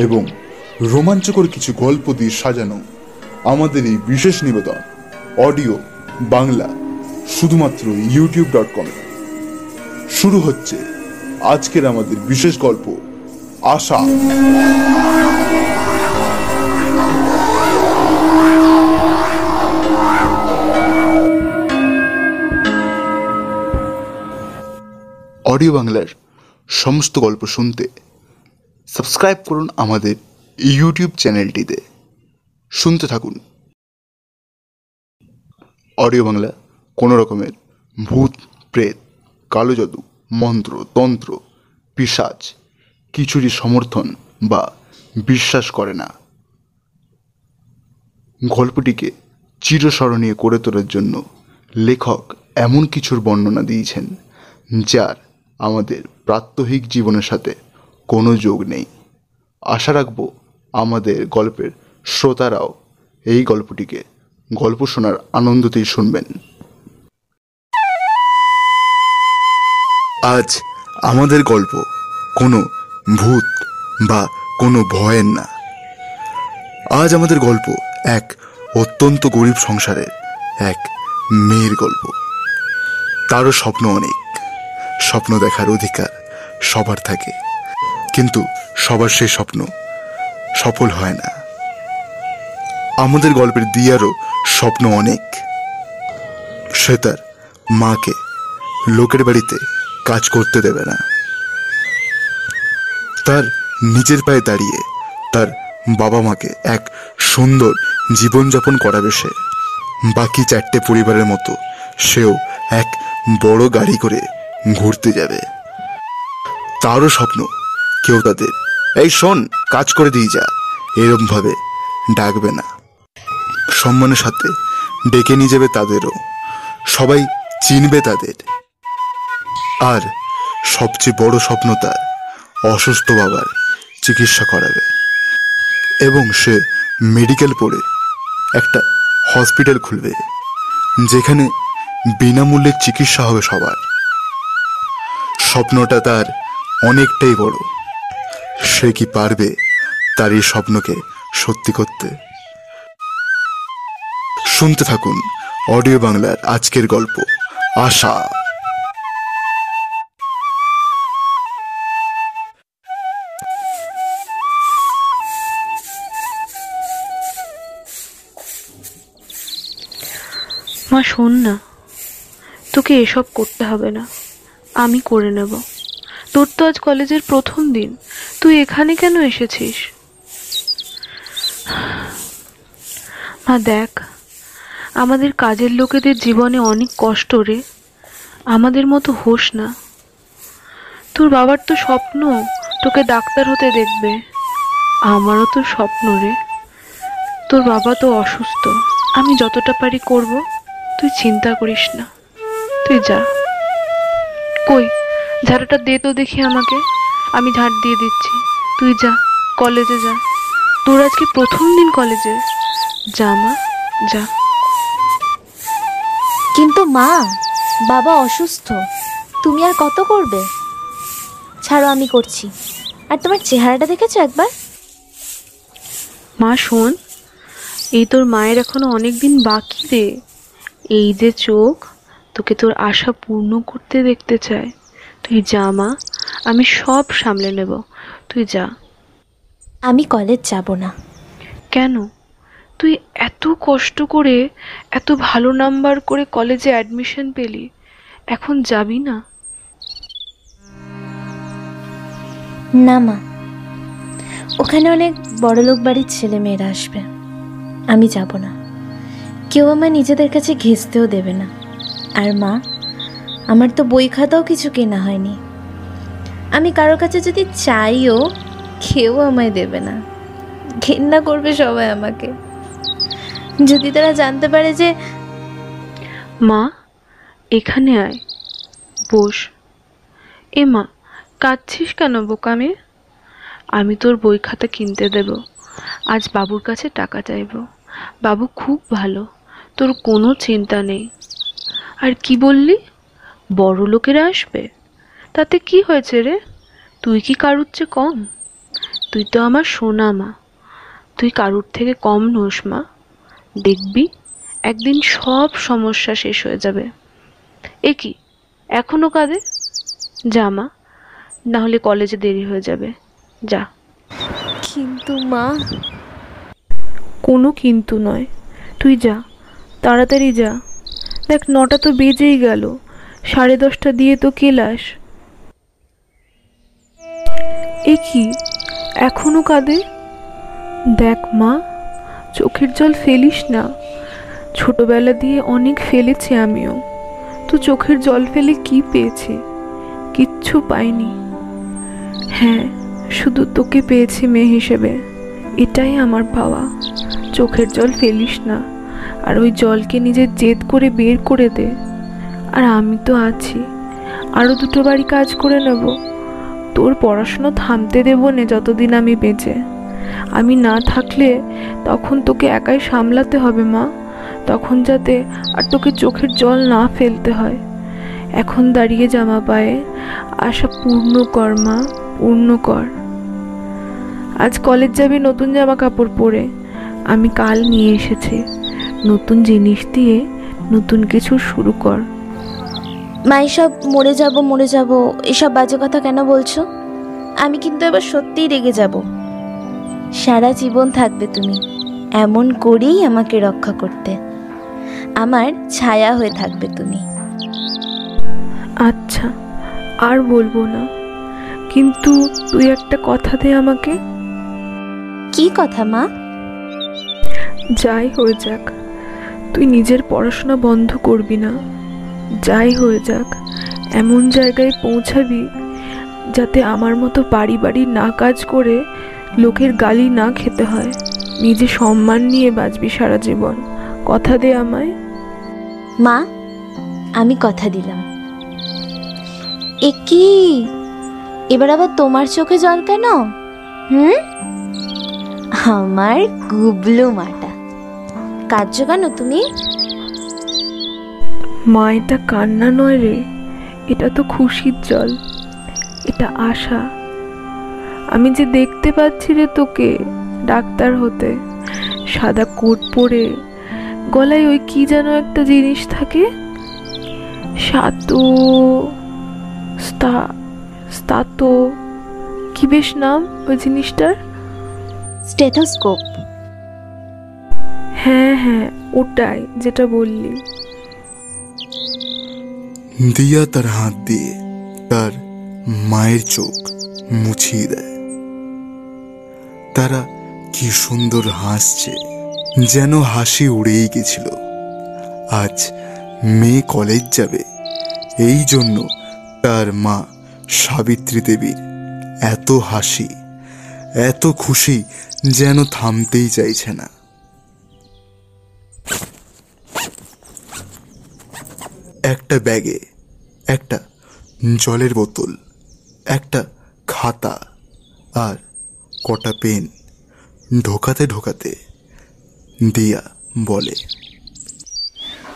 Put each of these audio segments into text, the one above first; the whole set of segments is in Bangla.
এবং রোমাঞ্চকর কিছু গল্প দিয়ে সাজানো আমাদের এই বিশেষ নিবেদন, অডিও, বাংলা, শুধুমাত্র ইউটিউব ডট কমে। শুরু হচ্ছে আজকের আমাদের বিশেষ গল্প, আশা। অডিও বাংলার সমস্ত গল্প শুনতে সাবস্ক্রাইব করুন আমাদের ইউটিউব চ্যানেলটিতে। শুনতে থাকুন। অডিও বাংলা কোনো রকমের ভূত, প্রেত, কালো জাদু, মন্ত্র, তন্ত্র পিসাজ কিছুরই সমর্থন বা বিশ্বাস করে না। গল্পটিকে চিরস্মরণীয় করে তোলার জন্য লেখক এমন কিছুর বর্ণনা দিয়েছেন, যার আমাদের প্রাত্যহিক জীবনের সাথে কোনো যোগ নেই। আশা রাখব আমাদের গল্পের শ্রোতারাও এই গল্পটিকে গল্প শোনার আনন্দতেই শুনবেন। আজ আমাদের গল্প কোনো ভূত বা কোনো ভয়ের না। আজ আমাদের গল্প এক অত্যন্ত গরিব সংসারের এক মেয়ের গল্প। তারও স্বপ্ন অনেক। স্বপ্ন দেখার অধিকার সবার থাকে। কিন্তু সবার সেই স্বপ্ন সফল হয় না। আমাদের গল্পের দিয়ারও স্বপ্ন অনেক। সে তার মাকে লোকের বাড়িতে কাজ করতে দেবে না। তার নিজের পায়ে দাঁড়িয়ে তার বাবা মাকে এক সুন্দর জীবনযাপন করাবে সে। বাকি চারটে পরিবারের মতো সেও এক বড় গাড়ি করে ঘুরতে যাবে। তারও স্বপ্ন কেউ তাদের। এই শোন, কাজ করে দিয়ে যা। এরম ভাবে ডাকবে না। সম্মানের সাথে ডেকে নিয়ে যাবে তাদেরও। সবাই চিনবে তাদের। আর সবচেয়ে বড় স্বপ্ন তার, অসুস্থ বাবার চিকিৎসা করাবে। এবং সে মেডিকেল পড়ে একটা হসপিটাল খুলবে, যেখানে বিনামূল্যে চিকিৎসা হবে সবার। স্বপ্নটা তার অনেকটাই বড়। সে কি পারবে তার এই স্বপ্নকে সত্যি করতে? শুনতে থাকুন অডিও বাংলার আজকের গল্প, আশা। মা, শোন না। তোকে এসব করতে হবে না। আমি করে নেব। তোর তো আজ কলেজের প্রথম দিন। তুই এখানে কেন এসেছিস? মা, দেখ, আমাদের কাজের লোকেদের জীবনে অনেক কষ্ট রে। আমাদের মতো হোস না। তোর বাবার তো স্বপ্ন, তোকে ডাক্তার হতে দেখবে। আমারও তো স্বপ্ন রে। তোর বাবা তো অসুস্থ। আমি যতটা পারি করব, তুই চিন্তা করিস না। তুই যা। কই? ঝাড়ুটা দে তো দেখি আমাকে। আমি ঝাড় দিয়ে দিচ্ছি। তুই যা কলেজে যা। তোর আজকে প্রথম দিন কলেজে। যা মা যা। কিন্তু মা বাবা অসুস্থ। তুমি আর কত করবে? ছাড়ো আমি করছি। আর তোমার চেহারাটা দেখেছ একবার? মা শোন। এই তোর মায়ের এখনও অনেক দিন বাকি রে। এই যে চোখ তোকে তোর আশা পূর্ণ করতে দেখতে চায়। তুই যা মা। আমি সব সামলে নেব। তুই যা। আমি কলেজ যাব না। কেন? তুই এত কষ্ট করে এত ভালো নাম্বার করে কলেজে অ্যাডমিশন পেলি। এখন যাবি না? না মা। ওখানে অনেক বড়লোক বাড়ির ছেলে মেয়েরা আসবে। আমি যাব না। কেউ আমার নিজেদের কাছে ঘেঁচতেও দেবে না। আর মা? আমার তো বই খাতাও কিছু কেনা হয়নি। আমি কারোর কাছে যদি চাইও, কেউ আমায় দেবে না। ঘেন্না করবে সবাই আমাকে। যদি তারা জানতে পারে যে মা, এখানে আয়। বস। এ মা, কাঁদছিস কেন বোকামে? আমি তোর বই খাতা কিনতে দেব। আজ বাবুর কাছে টাকা চাইব। বাবু খুব ভালো। তোর কোনো চিন্তা নেই। আর কি বললি? বড় লোকেরা আসবে? তাতে কি হয়েছে রে? তুই কি কারুর চেয়ে কম? তুই তো আমার সোনা মা। তুই কারুর থেকে কম নোস মা। দেখবি একদিন সব সমস্যা শেষ হয়ে যাবে। এ কি এখনও কাঁদে? যা মা নাহলে কলেজে দেরি হয়ে যাবে। যা। কিন্তু মা। কোনো কিন্তু নয়। তুই যা তাড়াতাড়ি যা। দেখ নটা তো বেজেই গেল। সাড়ে দশটা দিয়ে তো কেলাস এ কি? এখনও কাঁদে? দেখ মা, চোখের জল ফেলিস না। ছোটবেলা দিয়ে অনেক ফেলেছি আমিও। তো চোখের জল ফেলে কি পেয়েছি? কিচ্ছু পাইনি। হ্যাঁ শুধু তোকে পেয়েছি মেয়ে হিসেবে। এটাই আমার পাওয়া। চোখের জল ফেলিস না। আর ওই জলকে নিজের জেদ করে বের করে দে। আর আমি তো আছি। আরও দুটো বাড়ি কাজ করে নেব। তোর পড়াশুনো থামতে দেবো নে যতদিন আমি বেঁচে। আমি না থাকলে তখন তোকে একাই সামলাতে হবে মা। তখন যাতে আর তোকে চোখের জল না ফেলতে হয়। এখন দাঁড়িয়ে জামা পায়ে। আশা পূর্ণ কর মা, পূর্ণ কর। আজ কলেজ যাবি নতুন জামা কাপড় পরে। আমি কাল নিয়ে এসেছি। নতুন জিনিস দিয়ে নতুন কিছু শুরু কর। মা এসব মরে যাব মরে যাব এসব বাজে কথা কেন বলছো? আমি কিন্তু এবার সত্যিই রেগে যাব। সারা জীবন থাকবে তুমি এমন করেই আমাকে রক্ষা করতে। আমার ছায়া হয়ে থাকবে তুমি। আচ্ছা আর বলব না। কিন্তু তুই একটা কথা দে আমাকে। কি কথা মা? যাই হয়ে যাক তুই নিজের পড়াশোনা বন্ধ করবি না। যাই হয়ে যাক, এমন জায়গায় পৌঁছাবি যাতে আমার মতো বাড়ি বাড়ি না কাজ করে লোকের গালি না খেতে হয়। নিজে সম্মান নিয়ে বাঁচবি সারা জীবন। কথা দে আমায়। মা, আমি কথা দিলাম। এ কি? এবার আবার তোমার চোখে জল কেন? হুম? আমার গুবলু মাটা। কার্য কেন তুমি? মা এটা কান্না নয় রে এটা তো খুশির জল এটা আশা। আমি যে দেখতে পাচ্ছি রে তোকে ডাক্তার হতে সাদা কোট পরে গলায় ওই কি যেন একটা জিনিস থাকে? সাতো স্তা স্তাতো কি বেশ নাম ওই জিনিসটার? স্টেথোস্কোপ। হ্যাঁ হ্যাঁ ওটাই যেটা বললি। দিয়া তার হাত দিয়ে তার মায়ের চোখ মুছিয়ে দেয়। তারা কি সুন্দর হাসছে, যেন হাসি উড়েই গেছিল। আজ মেয়ে কলেজ যাবে, এই জন্য তার মা সাবিত্রী দেবীর এত হাসি, এত খুশি যেন থামতেই চাইছে না। একটা ব্যাগে একটা জলের বোতল, একটা খাতা আর কটা পেন ঢোকাতে ঢোকাতে দিয়া বলে,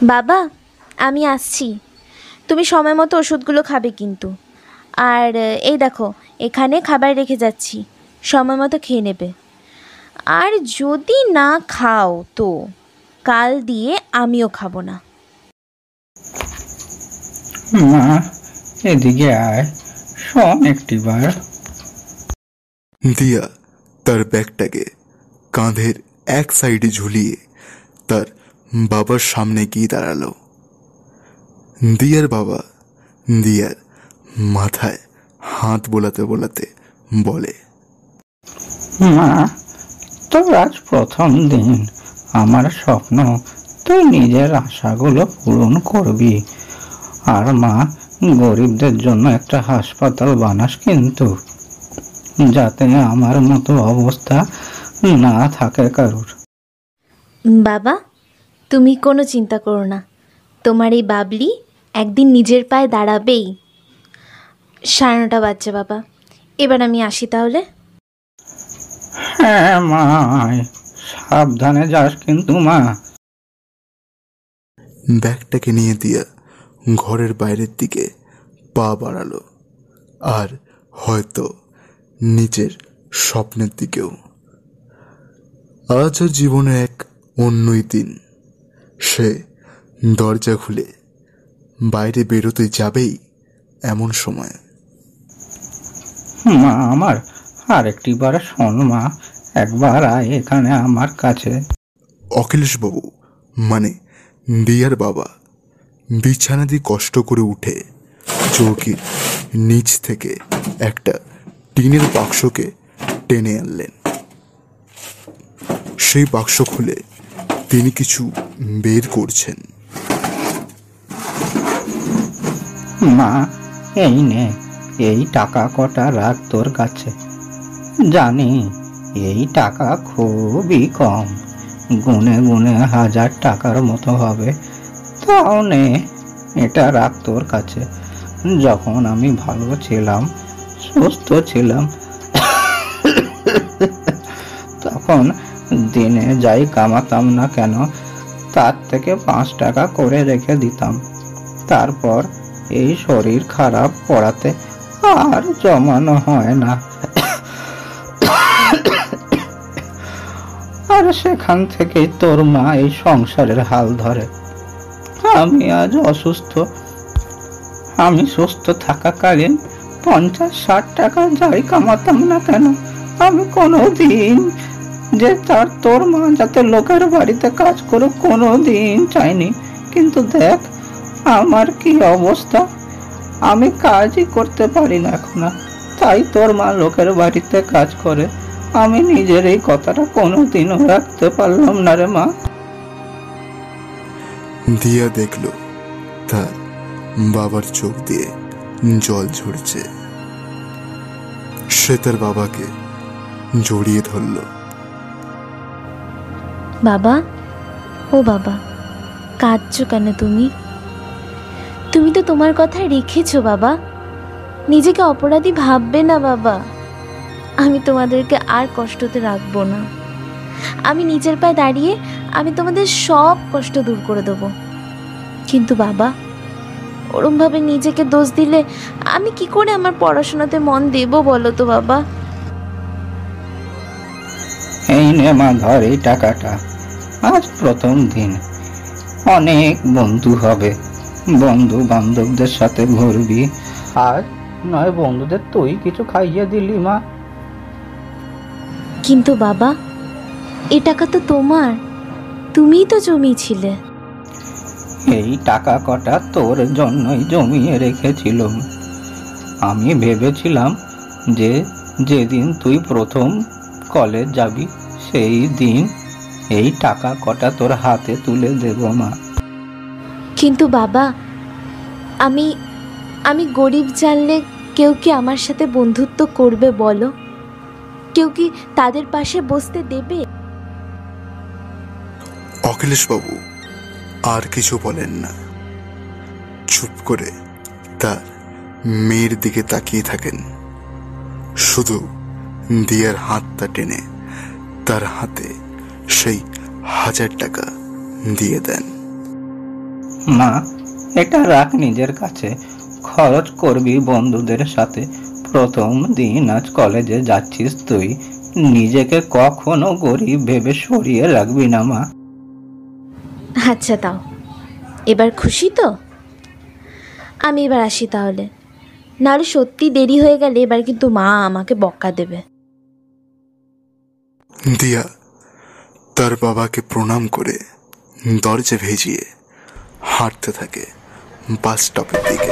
বাবা, আমি আসছি। তুমি সময় মতো ওষুধগুলো খাবে কিন্তু। আর, এই দেখো, এখানে খাবার রেখে যাচ্ছি। সময় মতো খেয়ে নেবে। আর যদি না খাও তো, কাল দিয়ে আমিও খাব না। মা এদিকে আয়। শোন একটিবার। দিয়া তার ব্যাগটাকে কাঁধের এক সাইডে ঝুলিয়ে তার বাবার সামনে গিয়ে দাঁড়াল। দিয়ার বাবা দিয়ার মাথায় হাত বোলাতে বোলাতে বলে মা তোর আজ প্রথম দিন। আমার স্বপ্ন তুই নিজের আশাগুলো পূরণ করবি। আর মা গরিবদের জন্য একটা হাসপাতাল বানাস কিন্তু যাতে আমার মতো অবস্থা না থাকে কারুর। বাবা তুমি কোনো চিন্তা করো না। তোমার এই বাবলি একদিন নিজের পায়ে দাঁড়াবেই। সাড়ে নটা বাজছে বাবা এবার আমি আসি তাহলে। হ্যাঁ মা সাবধানে যাস কিন্তু মা। ব্যাগটাকে নিয়ে দিয়া ঘরের বাইরের দিকে পা বাড়ালো। আর হয়তো নিজের স্বপ্নের দিকেও। আজ ওর জীবনে এক অন্যই দিন। সে দরজা খুলে বাইরে বেরোতে যাবেই এমন সময়। মা আমার আরেকটি বার শোন মা একবার আয় এখানে আমার কাছে। অখিলেশবাবু মানে দিয়ার বাবা বিছানা দিয়ে কষ্ট করে উঠে চৌকির নিচ থেকে একটা টিনের বাক্সকে টেনে আনলেন। সেই বাক্স খুলে তিনি কিছু বের করছেন। মা, এই নে, এই টাকা কটা রাখ তোর কাছে। জানি এই টাকা খুবই কম। গুনে গুনে হাজার টাকার মতো হবে। তাও নে এটা রাখ তোর কাছে। যখন আমি ভালো ছিলাম, সুস্থ ছিলাম, তখন দিনে যাই কামাতাম না কেন, তার থেকে পাঁচ টাকা করে রেখে দিতাম। তারপর এই শরীর খারাপ পড়াতে আর জমানো হয় না। আর সেখান থেকেই তোর মা এই সংসারের হাল ধরে। আমি আজ অসুস্থ। আমি সুস্থ থাকাকালীন পঞ্চাশ ষাট টাকা যাই কামাতাম না কেন? আমি কোনো দিন যে তার তোর মা যাতে লোকের বাড়িতে কাজ করুক কোনো দিন চাইনি। কিন্তু দেখ, আমার কি অবস্থা? আমি কাজই করতে পারি না এখন। তাই তোর মা লোকের বাড়িতে কাজ করে। আমি নিজের এই কথাটা কোনোদিনও রাখতে পারলাম না রে মা। দিয়া দেখল তার বাবার চোখ দিয়ে জল ঝরছে। সে তার বাবাকে জড়িয়ে ধরল। বাবা, ও বাবা, কাঁদছো কেন তুমি? তুমি তো তোমার কথা রেখেছো বাবা। নিজেকে অপরাধী ভাববে না বাবা। আমি তোমাদেরকে আর কষ্টতে রাখব না। আমি নিজের পায়ে দাঁড়িয়ে আমি তোমাদের সব কষ্ট দূর করে দেবো। কিন্তু বাবা ওরমভাবে নিজেকে দোষ দিলে আমি কি করে আমার পড়াশোনাতে মন দেবো বলো তো বাবা? এই নে মা ধর এই টাকাটা। আজ প্রথম দিন। অনেক বন্ধু হবে। বন্ধু বান্ধবদের সাথে ঘুরবি। আর নয় বন্ধুদের তুই কিছু খাইয়ে দিলি মা। কিন্তু বাবা এ টাকা তো তোমার। তুমিই তো জমিয়েছিলে। এই টাকা কটা তোর জন্যই জমিয়ে রেখেছিলাম। আমি ভেবেছিলাম যে যেদিন তুই প্রথম কলেজ যাবি সেই দিন এই টাকা কটা তোর হাতে তুলে দেব মা। কিন্তু বাবা আমি আমি গরিব জানলে কেউ কি আমার সাথে বন্ধুত্ব করবে বলো? কেউ কি তাদের পাশে বসতে দেবে? অখিলেশবাবু, আর কিছু বলেন না। চুপ করে তার মেয়ের দিকে তাকিয়ে থাকেন। শুধু দিয়ার হাতটা টেনে তার হাতে সেই হাজার টাকা দিয়ে দেন। মা, এটা রাখ নিজের কাছে। খরচ করবি বন্ধুদের সাথে। প্রথম দিন আজ কলেজে যাচ্ছিস তুই। নিজেকে কখনো গরিব ভেবে সরিয়ে রাখবি না মা। আচ্ছা তাও। এবার খুশি তো? আমি এবার আসি তাহলে। নাহলে সত্যি দেরি হয়ে গেলে এবার কিন্তু মা আমাকে বকা দেবে। দিয়া, তার বাবাকে প্রণাম করে দরজা ভেজিয়ে হাঁটতে থাকে বাস স্টপের দিকে।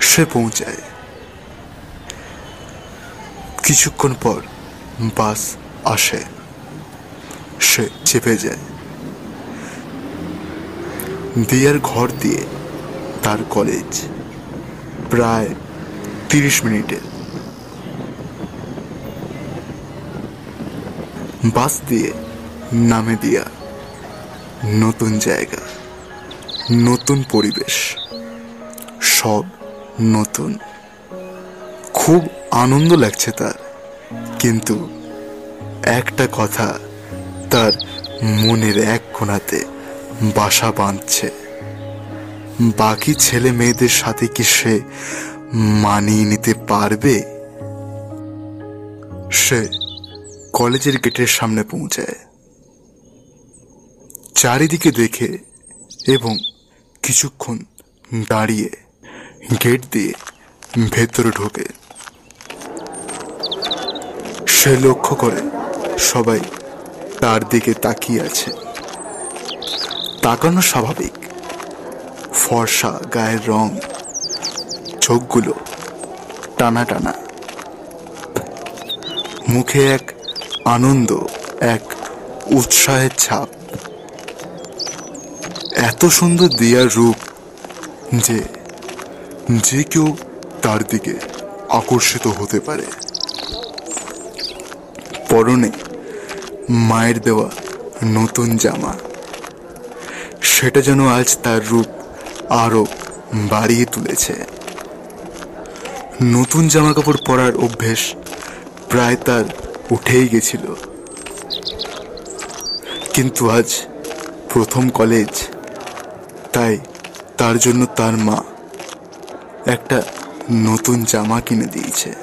সে পৌঁছায়। কিছুক্ষণ পর বাস আসে। সে চেপে যায়। দিয়ার ঘর দিয়ে তার কলেজ প্রায় তিরিশ মিনিটের বাস দিয়ে নামে দিয়া নতুন জায়গা, নতুন পরিবেশ, সব নতুন। খুব আনন্দ লাগছে তার, কিন্তু একটা কথা তার মনের এক কোণাতে বাসা বাঁধছে। বাকি ছেলে মেয়েদের সাথে কি সে মানিয়ে নিতে পারবে? সে কলেজের গেটের সামনে পৌঁছায়। চারিদিকে দেখে এবং কিছুক্ষণ দাঁড়িয়ে গেট দিয়ে ভেতরে ঢোকে। সে লক্ষ্য করে সবাই তার দিকে তাকিয়ে আছে। তাকানো স্বাভাবিক। ফর্সা গায়ের রং, চোখগুলো টানা টানা। মুখে এক আনন্দ, এক উৎসাহের ছাপ। এত সুন্দর দিয়ার রূপ যে যে কেউ তার দিকে আকর্ষিত হতে পারে। পরনে মায়ের দেওয়া নতুন জামা। সেটা যেন আজ তার রূপ আরও বাড়িয়ে তুলেছে। নতুন জামা কাপড় পরার অভ্যেস প্রায় তার উঠেই গেছিল। কিন্তু আজ প্রথম কলেজ, তাই তার জন্য তার মা একটা নতুন জামা কিনে দিয়েছে।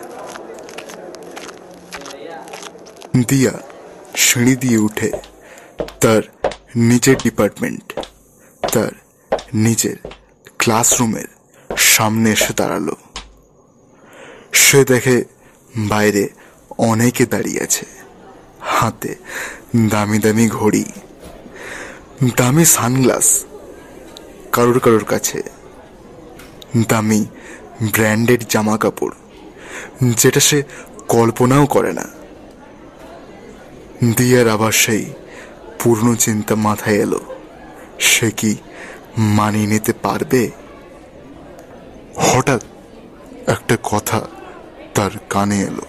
দিয়া সিঁড়ি দিয়ে উঠে তার নিজের ডিপার্টমেন্ট তার নিজের ক্লাসরুমের সামনে এসে দাঁড়াল। সে দেখে বাইরে অনেকে দাঁড়িয়ে আছে, হাতে দামি দামি ঘড়ি, দামি সানগ্লাস, কারোর কারোর কাছে, দামি ব্র্যান্ডেড জামা কাপড় যেটা সে কল্পনাও করে না। দিয়ার আবার সেই পূর্ণ চিন্তা মাথায় এলো। সে কি মানিয়ে নিতে পারবে? হঠাৎ একটা কথা তার কানে এলো।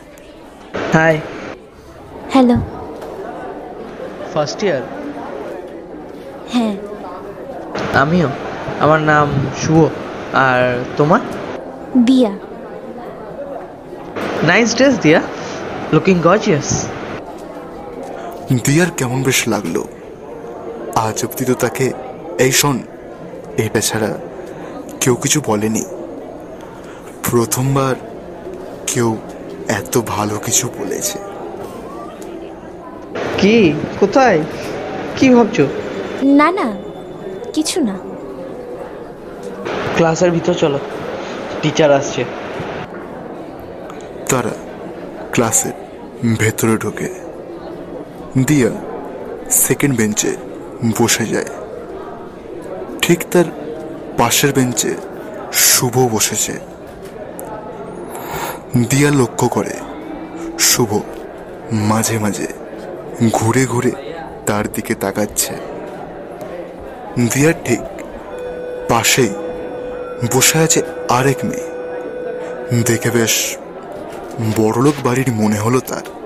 হাই। হ্যালো। ফার্স্ট ইয়ার হ্যাঁ। আমিও। আমার নাম শুভ। আর তোমার? Diya nice dress Diya. Looking gorgeous দিয়ার কেমন বেশ লাগল? আজ অব্দি তো তাকে এই শোন এটা ছাড়া কেউ কিছু বলেনি। প্রথমবার কেউ এত ভালো কিছু বলেছে। কি? কোথায়? কি ভাবছ? না না কিছু না। ক্লাসের ভিতর চলো টিচার আসছে। তারা ক্লাসের ভেতরে ঢোকে। দিয়া সেকেন্ড বেঞ্চে বসে যায়। ঠিক তার পাশের বেঞ্চে শুভ বসেছে। দিয়া লক্ষ্য করে শুভ মাঝে মাঝে ঘুরে ঘুরে তার দিকে তাকাচ্ছে। দিয়ার ঠিক পাশেই বসে আছে আরেক মেয়ে। দেখে বেশ বড়লোক বাড়ির মনে হলো তার।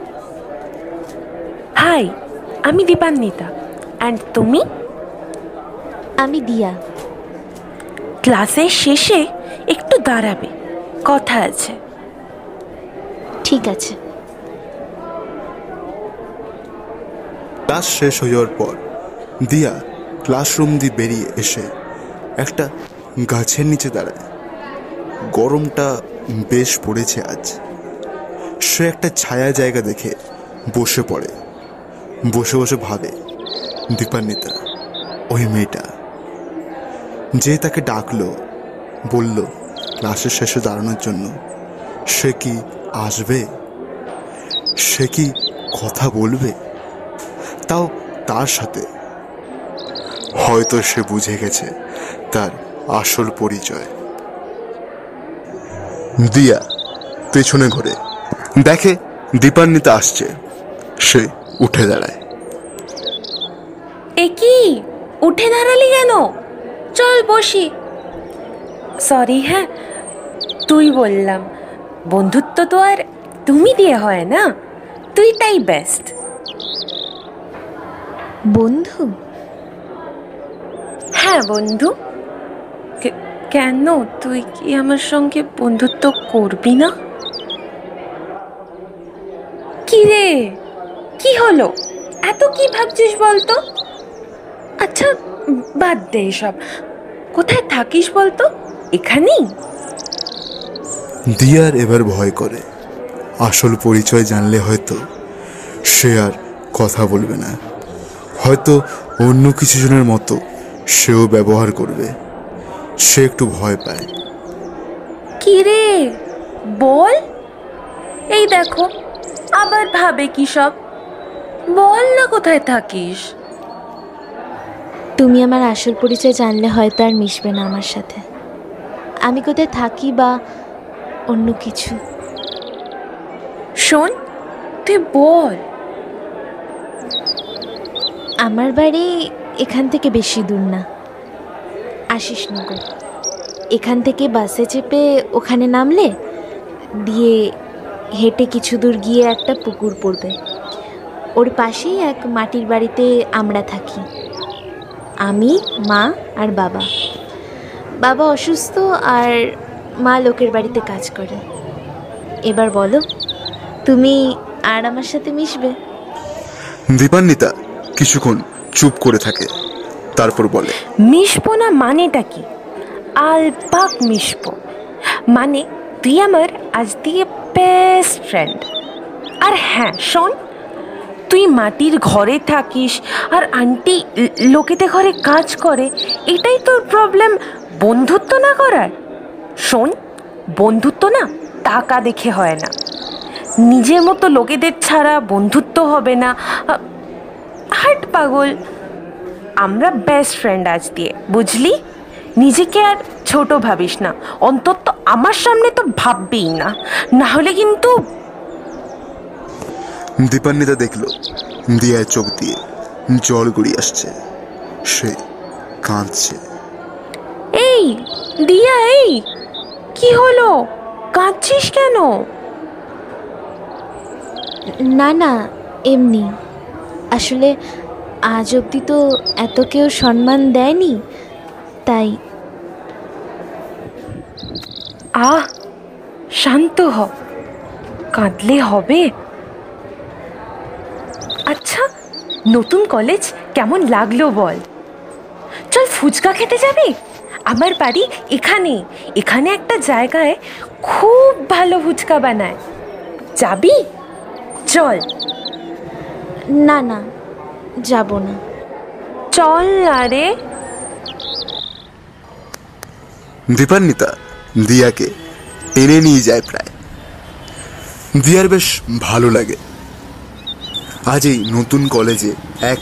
আমি দীপান্বিতা। অ্যান্ড তুমি? আমি দিয়া। ক্লাসের শেষে একটু দাঁড়াবে। কথা আছে। ঠিক আছে। ক্লাস শেষ হয়ে যাওয়ার পর দিয়া ক্লাসরুম দিয়ে বেরিয়ে এসে একটা গাছের নিচে দাঁড়ায়। গরমটা বেশ পড়েছে আজ। সে একটা ছায়া জায়গা দেখে বসে পড়ে। বসে বসে ভাবে, দীপান্বিতা, ওই মেয়েটা। যে তাকে ডাকলো, বলল ক্লাসের শেষে দাঁড়ানোর জন্য, সে কি আসবে? সে কি কথা বলবে? তাও তার সাথে। হয়তো সে বুঝে গেছে তার আসল পরিচয়। দিয়া, পেছনে ঘুরে। দেখে দীপান্বিতা আসছে। সে উঠে দাঁড়ায়। এ কি? উঠে দাঁড়ালি কেন? চল বসি। সরি হ্যাঁ তুই বললাম। বন্ধুত্ব তো আর তুমি দিয়ে হয় না তুই তাই বেস্ট বন্ধু? হ্যাঁ বন্ধু। কেন? তুই কি আমার সঙ্গে বন্ধুত্ব করবি না? কি রে? কি হলো? এত কি ভাবছিস বলতো? আচ্ছা বাদ দে সব কোথায় থাকিস বলতো? এখানেই? দিয়ার এবার ভয় করে। আসল পরিচয় জানলে হয়তো সে আর কথা বলবে না। হয়তো অন্য কিছু জনের মতো সেও ব্যবহার করবে। সে একটু ভয় পায়। কি রে? বল। এই দেখো আবার ভাবে কি সব? বল না কোথায় থাকিস। তুমি আমার আসল পরিচয় জানলে হয়তো আর মিশবে না আমার সাথে। আমি কোথায় থাকি বা অন্য কিছু। শোন তুই বল। আমার বাড়ি এখান থেকে বেশি দূর না। আশিসনগর এখান থেকে বাসে চেপে ওখানে নামলে দিয়ে হেঁটে কিছু দূর গিয়ে একটা পুকুর পড়বে। ওর পাশেই এক মাটির বাড়িতে আমরা থাকি। আমি মা আর বাবা। বাবা অসুস্থ আর মা লোকের বাড়িতে কাজ করে। এবার বলো তুমি আর আমার সাথে মিশবে? দীপান্বিতা কিছুক্ষণ চুপ করে থাকে তারপর বলে মিশবো না মানেটা কি? আলপাক মিশবো। মানে তুই আমার আজ দিয়ে বেস্ট ফ্রেন্ড আর হ্যাঁ শোন তুই মাটির ঘরে থাকিস আর আন্টি লোকেতে ঘরে কাজ করে, এটাই তোর প্রবলেম বন্ধুত্ব না করার? শোন, বন্ধুত্ব না টাকা দেখে হয় না। নিজের মতো লোকেদের ছাড়া বন্ধুত্ব হবে না। হাট পাগল। আমরা বেস্ট ফ্রেন্ড আজ দিয়ে, বুঝলি? নিজেকে আর ছোট ভাবিস না। অন্তত আমার সামনে তো ভাববেই না। না হলে কিন্তু দীপান্বিতা দেখল দিয়ায় চোখ দিয়ে জল গড়িয়ে আসছে। সে কাঁদছে। এই দিয়া এই কি হলো? কাঁদছিস কেন? না না এমনি। আসলে আজ অবধি তো এত কেউ সম্মান দেয়নি তাই। আহ শান্ত হ। কাঁদলে হবে? আচ্ছা নতুন কলেজ কেমন লাগল বল? চল ফুচকা খেতে যাবি? আমার বাড়ি এখানে এখানে একটা জায়গায় খুব ভালো ফুচকা বানায়। যাবি? চল। না না যাব না। চল না রে। দীপান্বিতা দিয়াকে টেনে নিয়ে যায় প্রায়। দিয়ার বেশ ভালো লাগে। আজ এই নতুন কলেজে এক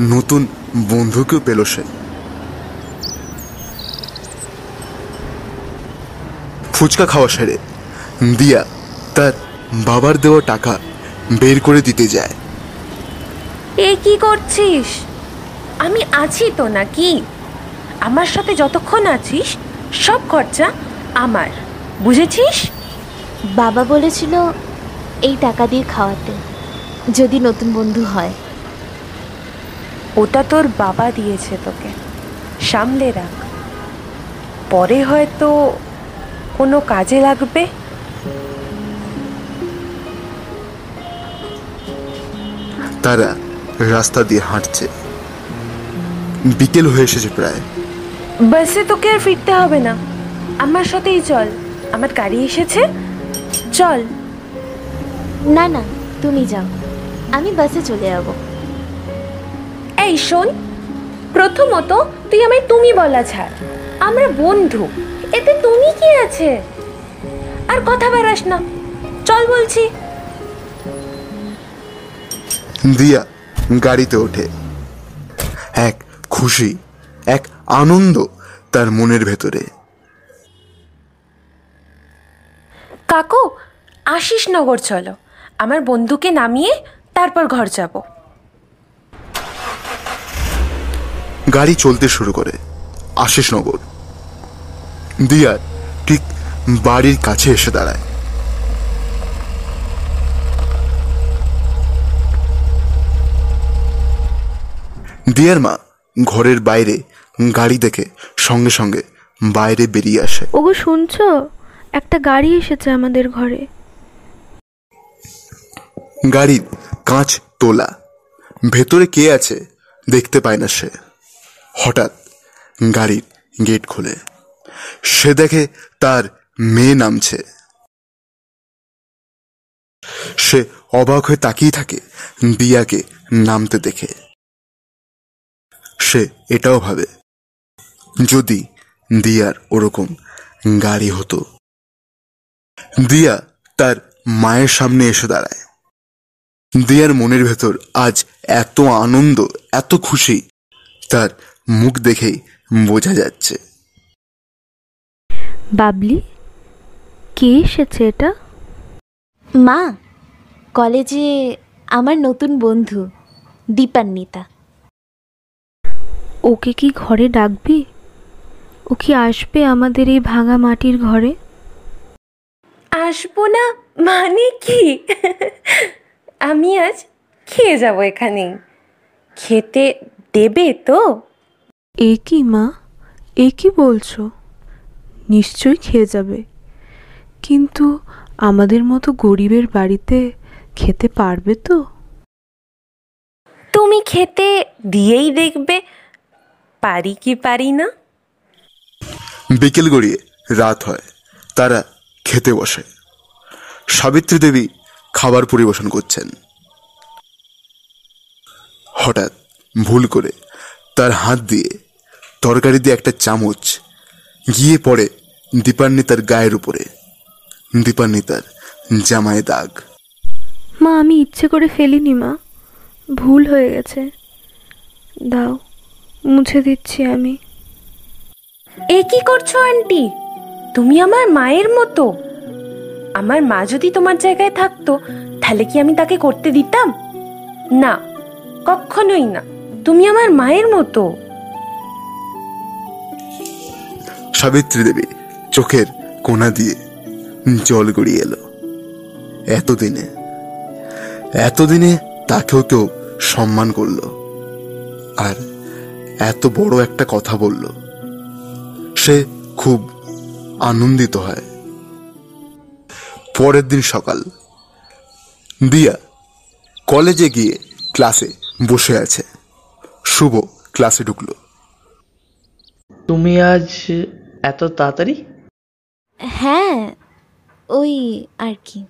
নতুন বন্ধুকেও পেল সে। ফুচকা খাওয়া সেরে দিয়া তার বাবার দেওয়া টাকা বের করে দিতে যায়। এ কি করছিস? আমি আছি তো নাকি? আমার সাথে যতক্ষণ আছিস সব খরচা আমার। বুঝেছিস? বাবা বলেছিল এই টাকা দিয়ে খাওয়াতে। যদি নতুন বন্ধু হয়। ওটা তোর বাবা দিয়েছে তোকে। সামলে রাখ। পরে হয়তো কোনো কাজে লাগবে। তারা রাস্তা দিয়ে হাঁটছে। বিকেল হয়ে এসেছে প্রায়। বাসে তোকে আর ফিরতে হবে না। আমার সাথেই চল। আমার গাড়ি এসেছে। চল। না না তুমি যাও। আমি বাসে চলে যাব। এই শোন প্রথমত তুই আমায় তুমি বলা ছাড়। আমরা বন্ধু এতে তুমি কি আছে? আর কথা বেরাস না চল বলছি। দিয়া গাড়িতে ওঠে। এক খুশি এক আনন্দ তার মনের ভেতরে। কাকু আশিস নগর চলো। আমার বন্ধুকে নামিয়ে তারপর ঘর যাব। গাড়ি চলতে শুরু করে আশিসনগর। দিয়ার ঠিক বাড়ির কাছে এসে দাঁড়ায়। দিয়ার মা ঘরের বাইরে গাড়ি দেখে সঙ্গে সঙ্গে বাইরে বেরিয়ে আসে। ওগো শুনছো? একটা গাড়ি এসেছে আমাদের ঘরে। গাড়ির কাঁচ তোলা। ভেতরে কে আছে দেখতে পায় না সে। হঠাৎ গাড়ির গেট খোলে। সে দেখে তার মেয়ে নামছে। সে অবাক হয়ে তাকিয়ে থাকে দিয়াকে নামতে দেখে। সে এটাও ভাবে, যদি দিয়ার ওরকম গাড়ি হতো। দিয়া তার মায়ের সামনে এসে দাঁড়ায়। দিয়ার মনের ভেতর আজ এত আনন্দ এত খুশি তার মুখ দেখেই বোঝা যাচ্ছে। বাবলি কে এসেছে এটা? মা কলেজে আমার নতুন বন্ধু দীপান্বিতা। ওকে কি ঘরে ডাকবি? ও কি আসবে আমাদের এই ভাঙা মাটির ঘরে? আসব না মানে কি? আমি আজ খেয়ে যাব এখানেই খেতে দেবে তো? এ কি মা? এ কি বলছো? নিশ্চয়ই খেয়ে যাবে। কিন্তু আমাদের মতো গরিবের বাড়িতে খেতে পারবে তো? তুমি খেতে দিয়েই দেখবে পারি কি পারি না? বিকেল গড়িয়ে রাত হয় তারা খেতে বসে। সাবিত্রী দেবী খাবার পরিবেশন করছেন। হঠাৎ ভুল করে তার হাত দিয়ে তরকারি দিয়ে একটা চামচ গিয়ে পড়ে দীপান্বিতার গায়ের উপরে। দীপান্বিতার জামায় দাগ। মা আমি ইচ্ছে করে ফেলিনি মা। ভুল হয়ে গেছে। দাও মুছে দিচ্ছি আমি। এ কি করছ আন্টি? তুমি আমার মায়ের মতো। আমার মা যদি তোমার জায়গায় থাকতো, তাহলে কি আমি তাকে করতে দিতাম? না, কখনোই না। তুমি আমার মায়ের মতো। সাবিত্রী দেবী চোখের কোনা দিয়ে জল গড়িয়ে এলো। এতদিনে এতদিনে তাকেও কেউ সম্মান করল। আর এত বড় একটা কথা বলল। সে খুব আনন্দিত হয়। পরের দিন সকাল। দিয়া কলেজে গিয়ে ক্লাসে বসে আছে। শুভ ক্লাসে ঢুকলো। তুমি আজ এত তাড়াতাড়ি? হ্যাঁ ওই আর কি।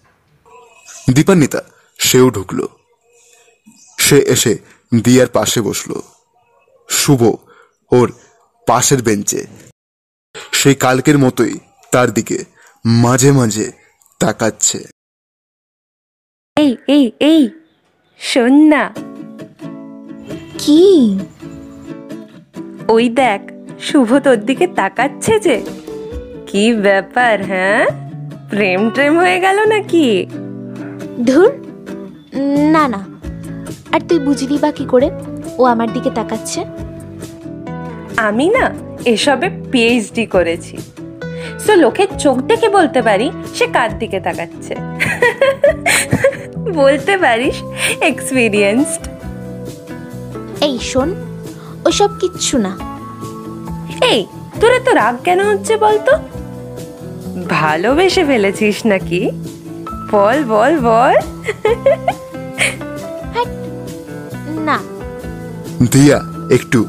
দীপান্বিতা সেও ঢুকলো। সে এসে দিয়ার পাশে বসল। শুভ ওর পাশের বেঞ্চে। সেই কালকের মতোই তার দিকে মাঝে মাঝে তাকাচ্ছে। এই এই এই শোন না। কি? ওই দেখ শুভ তোর দিকে তাকাচ্ছে যে। কি ব্যাপার হ্যাঁ? প্রেম ট্রেম হয়ে গেল নাকি? ধুর না না। আর তুই বুঝলি বা কি করে? ও আমার দিকে তাকাচ্ছে। আমি না এসবে পিএইচডি করেছি। সো লোকের চোখ দেখে বলতে পারি সে কার দিকে তাকাচ্ছে? বলতে পারিস এক্সপিরিয়েন্সড এই শোন ওসব কিচ্ছু না। এই তোর এত রাগ কেন হচ্ছে বলতো? ভালোবেসে ফেলেছিস নাকি? বল বল বল। না। দিয়া একটু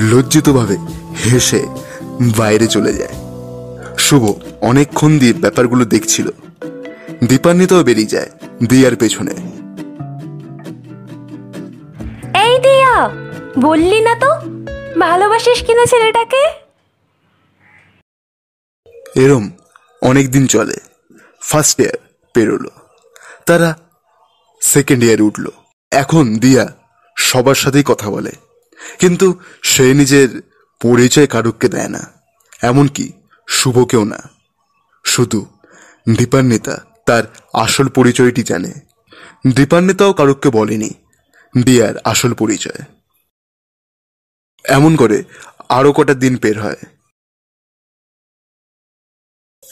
লজ্জিতভাবে হেসে বাইরে চলে যায়। শুভ অনেকক্ষণ দিয়ে ব্যাপারগুলো দেখছিল। দীপান্বিতাও বেরিয়ে যায় দিয়ার পেছনে। এই দিয়া বললি না তো ভালোবাসিস কিনা ছেলেটাকে? এরম অনেক দিন চলে ফার্স্ট ইয়ার পেরোলো তারা সেকেন্ড ইয়ার উঠল। এখন দিয়া সবার সাথেই কথা বলে কিন্তু সে নিজের পরিচয় কারুককে দেয় না এমনকি শুভকেও না। শুধু দীপান্বিতা তার আসল পরিচয়টি জানে। দীপান্বিতাও কারুককে বলেনি, দিয়ার আসল পরিচয়। এমন করে আরও কটা দিন পের হয়।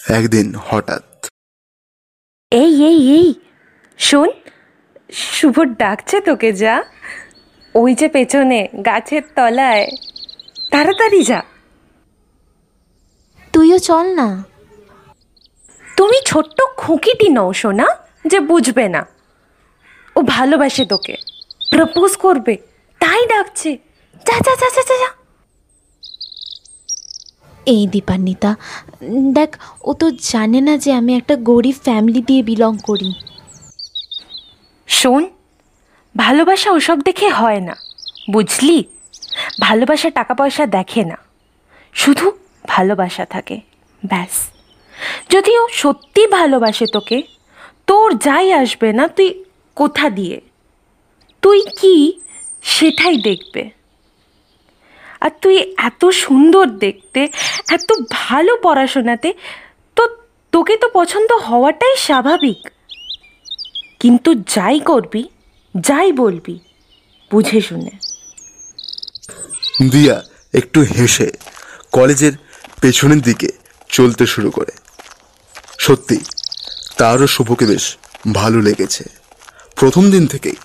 একদিন হঠাৎ। এই এই এই, শোন, শুভ ডাকছে তোকে যা। ওই যে পেছনে গাছের তলায়। তাড়াতাড়ি যা। তুইও চল না। তুমি ছোট্ট খুঁকিটি নও শোনা যে বুঝবে না। ও ভালোবাসে তোকে প্রপোজ করবে তাই ডাকছে। যা যা যা যা, যা এই দীপান্বিতা দেখ ও তো জানে না যে আমি একটা গরিব ফ্যামিলি দিয়ে বিলং করি। শোন ভালোবাসা ওসব দেখে হয় না বুঝলি? ভালোবাসা টাকা পয়সা দেখে না। শুধু ভালোবাসা থাকে। ব্যাস। যদি ও সত্যি ভালোবাসে তোকে, তোর যাই আসবে না, তুই কোথা দিয়ে? তুই কি সেটাই দেখবে। আর তুই এত সুন্দর দেখতে, এত ভালো পড়াশোনাতে, তো তোকে তো পছন্দ হওয়াটাই স্বাভাবিক। কিন্তু যাই করবি, যাই বলবি, বুঝে শুনে। দিয়া, একটু হেসে, কলেজের পেছনের দিকে চলতে শুরু করে। সত্যি তারও শুভকে বেশ ভালো লেগেছে। প্রথম দিন থেকেই।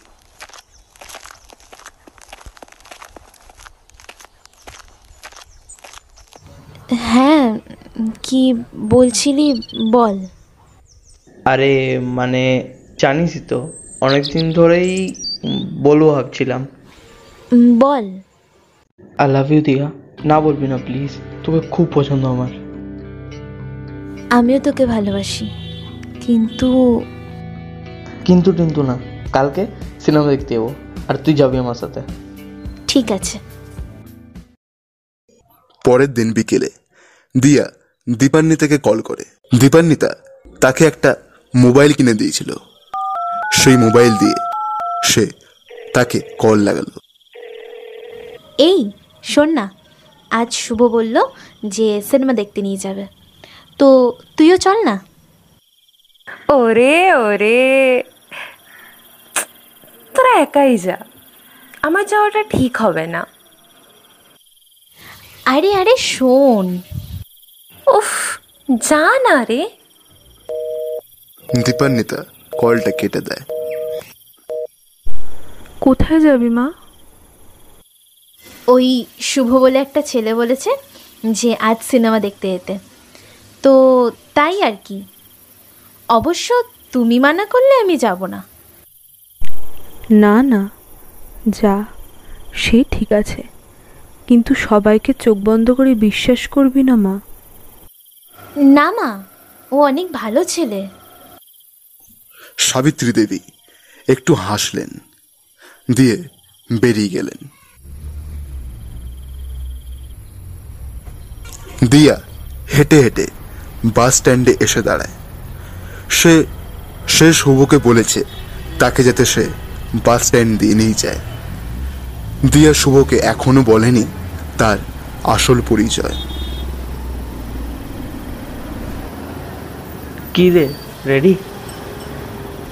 হ্যাঁ কি বলছিলি বল। আরে মানে জানিসই তো অনেকদিন ধরেই বলব ভাবছিলাম। বল। আই লাভ ইউ দিয়া না বলবি না প্লিজ তোকে খুব পছন্দ আমার। আমিও তোকে ভালোবাসি কিন্তু কিন্তু কিন্তু না কালকে সিনেমা দেখতে যাব আর তুই যাবি আমার সাথে। ঠিক আছে। পরের দিন বিকেলে দিয়া দীপান্বিতাকে কল করে। দীপান্বিতা তাকে একটা মোবাইল কিনে দিয়েছিল। সেই মোবাইল দিয়ে সে তাকে কল লাগালো। এই শোন না আজ শুভ বলল যে সিনেমা দেখতে নিয়ে যাবে। তো তুইও চল না? ওরে ওরে। তোরা একাই যা। আমার যাওয়াটা ঠিক হবে না। আরে আরে শোন। উফ যা না রে। দীপান্বিতা কলটা কেটে দেয় কোথায় যাবি মা? ওই শুভ বলে একটা ছেলে বলেছে যে আজ সিনেমা দেখতে যেতে। তো তাই আর কি। অবশ্য তুমি মানা করলে আমি যাব না। না না যা সে ঠিক আছে। কিন্তু সবাইকে চোখ বন্ধ করে বিশ্বাস করবি না মা। না মা ও অনেক ভালো ছেলে। সাবিত্রী দেবী একটু হাসলেন। দিয়ে বেরিয়ে গেলেন। দিয়া হেঁটে হেঁটে বাস স্ট্যান্ডে এসে দাঁড়ায়। সে সে শুভকে বলেছে তাকে যাতে সে বাস স্ট্যান্ড দিয়ে নিয়ে যায়। দিয়া শুভকে এখনও বলেনি তার আসল পরিচয়। কি রে রেডি?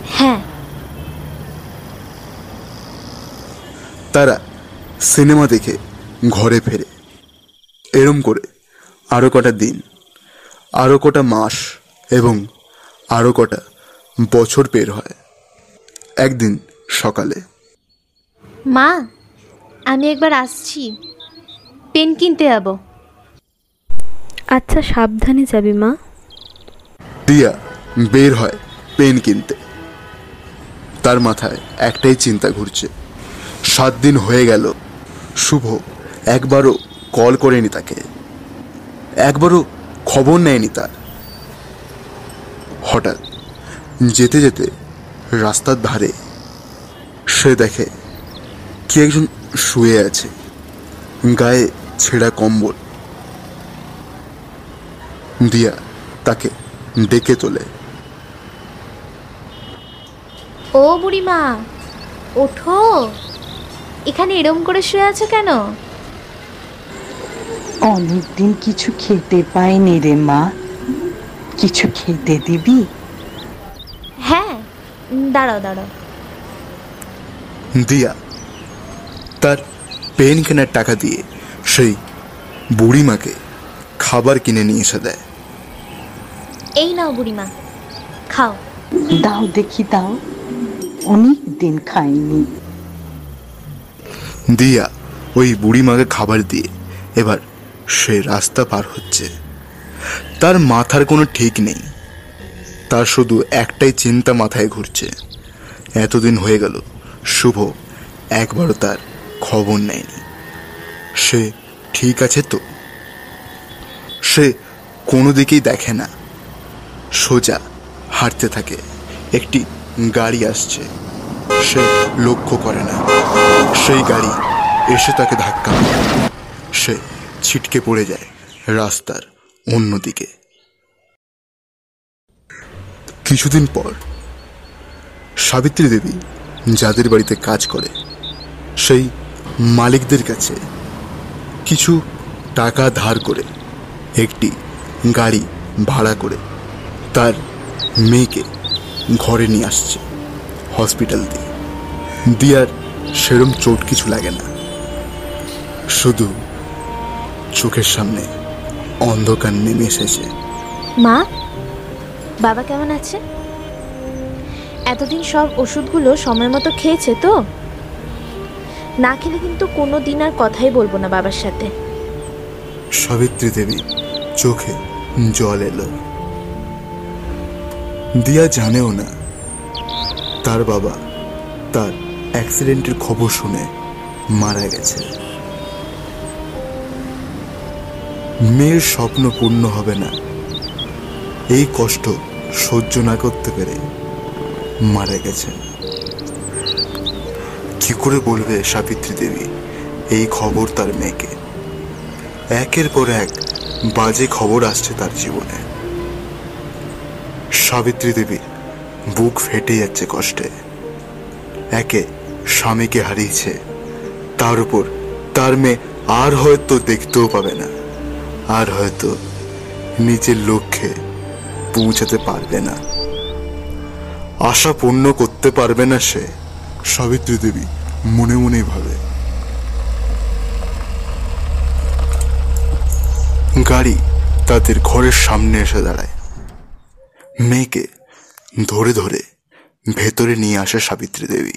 হ্যাঁ। তারা সিনেমা দেখে ঘরে ফেরে। এরম করে আরও কটা দিন আরও কটা মাস এবং আরও কটা বছর বের হয়। একদিন সকালে। মা আমি একবার আসছি। পেন কিনতে যাব। আচ্ছা সাবধানে যাবি মা। দিয়া বের হয় পেন কিনতে। তার মাথায় একটাই চিন্তা ঘুরছে। সাত দিন হয়ে গেল শুভ একবারও কল করেনি তাকে। একবারও খবর নেয়নি তার। হঠাৎ যেতে যেতে রাস্তার ধারে সে দেখে কি একজন শুয়ে আছে, গায়ে ছেঁড়া কম্বল। দিয়া তাকে ডেকে তোলে। ও বুড়িমা, ওঠো। এখানে এরম করে শুয়ে আছো কেন? অনেকদিন কিছু খেতে পাইনি রে মা। কিছু খেতে দিবি? হ্যাঁ দাঁড়াও দাঁড়াও। দিয়া তার পেন কেনার টাকা দিয়ে সেই বুড়িমাকে খাবার কিনে নিয়ে এসে দেয়। এই নাও বুড়িমা খাও। দাও দেখি দাও। অনেক দিন খাইনি। দিয়া ওই বুড়িমাকে খাবার দিয়ে এবার সে রাস্তা পার হচ্ছে। তার মাথার কোনো ঠিক নেই। তার শুধু একটাই চিন্তা মাথায় ঘুরছে। এতদিন হয়ে গেল, শুভ একবারও তার খবর নেয়নি। সে ঠিক আছে তো? সে কোনো দিকেই দেখে না। সোজা হাঁটতে থাকে। একটি গাড়ি আসছে। সে লক্ষ্য করে না। সেই গাড়ি এসে তাকে ধাক্কা সে ছিটকে পড়ে যায় রাস্তার অন্যদিকে। কিছুদিন পর সাবিত্রী দেবী যাদের বাড়িতে কাজ করে, সেই মালিকদের কাছে কিছু টাকা ধার করে একটি গাড়ি ভাড়া করে তার মেয়েকে ঘরে নিয়ে আসছে হসপিটাল দিয়ে। দিয়ার সেরম চোট কিছু লাগে না। শুধু চোখের সামনে অন্ধকার নেমে এসেছে। মা বাবা কেমন আছে? এতদিন সব ওষুধগুলো সময় মতো খেয়েছে তো? না খেলে কিন্তু কোনো দিন আর কথাই বলব না বাবার সাথে। সাবিত্রী দেবী চোখে জল এলো। দিয়া জানেও না তার বাবা তার অ্যাক্সিডেন্টের খবর শুনে মারা গেছে। মেয়ের স্বপ্ন পূর্ণ হবে না। এই কষ্ট সহ্য না করতে পেরে মারা গেছে। কি করে বলবে সাবিত্রী দেবী এই খবর তার মেয়েকে? একের পর এক বাজে খবর আসছে তার জীবনে। সাবিত্রী দেবীর বুক ফেটে যাচ্ছে কষ্টে। একে স্বামীকে হারিয়েছে, তার উপর তার মেয়ে আর হয়তো দেখতেও পাবে না। আর হয়তো নিজের লক্ষ্যে পৌঁছাতে পারবে না। আশা পূর্ণ করতে পারবে না সে, সাবিত্রী দেবী মনে মনেই ভাবে। গাড়ি তাদের ঘরের সামনে এসে দাঁড়ায়। মেয়েকে ধরে ধরে ভেতরে নিয়ে আসে সাবিত্রী দেবী।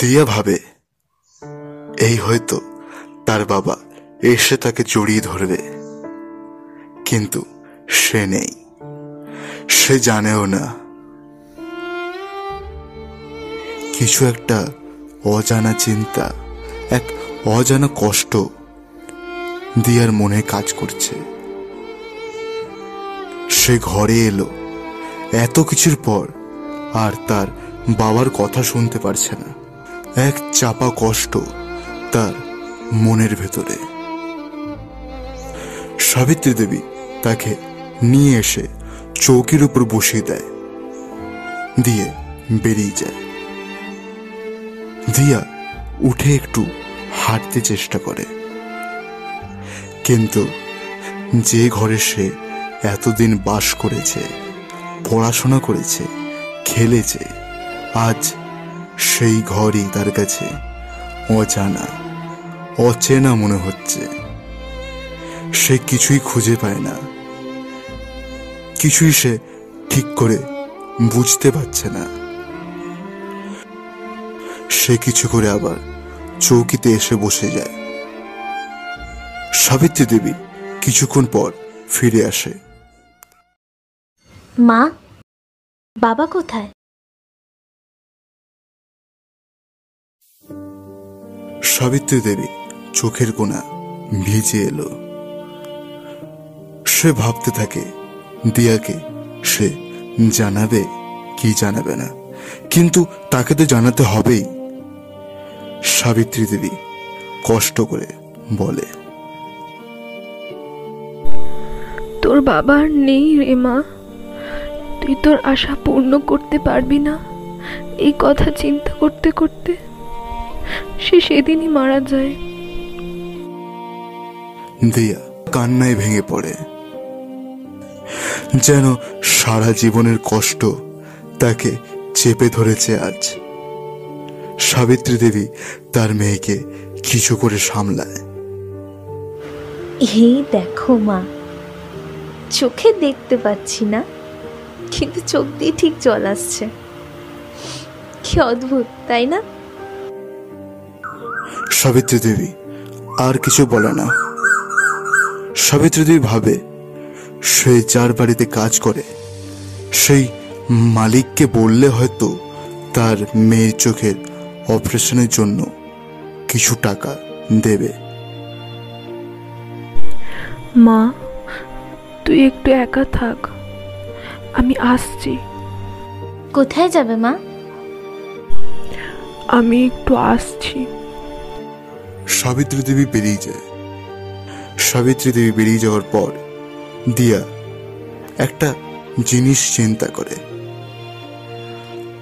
দিয়া ভাবে, এই হয়তো তার বাবা এসে তাকে জড়িয়ে ধরবে কিন্তু সে নেই। সে জানেও না। কিছু একটা অজানা চিন্তা, এক অজানা কষ্ট দিয়ার মনে কাজ করছে। সে ঘরে এলো। এত কিছুর পর আর তার বাবার কথা শুনতে পারছে না। এক চাপা কষ্ট তার মনের ভেতরে। সাবিত্রী দেবী তাকে নিয়ে এসে চৌকির উপর বসিয়ে দেয়। দিয়ে বেরিয়ে যায়। দিয়া উঠে একটু হাঁটতে চেষ্টা করে। কিন্তু যে ঘরে সে এতদিন বাস করেছে, পড়াশোনা করেছে, খেলেছে, আজ সেই ঘরই তার কাছে অজানা, অচেনা মনে হচ্ছে। সে কিছুই খুঁজে পায় না। কিছুই সে ঠিক করে বুঝতে পারছে না। সে কিছু করে আবার চৌকিতে এসে বসে যায়। সাবিত্রী দেবী কিছুক্ষণ পর ফিরে আসে। মা বাবা কোথায়? সাবিত্রী দেবী চোখের কোনা ভিজে এলো। সে ভাবতে থাকে দিয়াকে সে জানাবে কি জানাবে না। কিন্তু তাকে তো জানাতে হবেই। সাবিত্রী দেবী কষ্ট করে বলে তোর বাবা আর নেই রে মা। তুই তোর আশা পূর্ণ করতে পারবি না। এই কথা চিন্তা করতে করতে সে সেদিনই মারা যায়। দিয়া কান্নায় ভেঙে পড়ে। যেন সারা জীবনের কষ্ট তাকে চেপে ধরেছে আজ। সাবিত্রী দেবী তার মেয়েকে কিছু করে সামলায়। এই দেখো মা চোখে দেখতে পাচ্ছি না কিন্তু চোখ দিয়ে ঠিক জল আসছে। কি অদ্ভুত তাই না? সাবিত্রী দেবী আর কিছু বলে না। সাবিত্রী দেবী ভাবে সে যার বাড়িতে কাজ করে সেই মালিককে বললে হয়তো তার মেয়ের চোখের অপারেশনের জন্য কিছু টাকা দেবে। মা তুই একটু একা থাক আমি আসছি। কোথায় যাবে মা? আমি একটু আসছি। সাবিত্রী দেবী বেরিয়ে যায়। সাবিত্রী দেবী বেরিয়ে যাওয়ার পর দিয়া একটা জিনিস চিন্তা করে।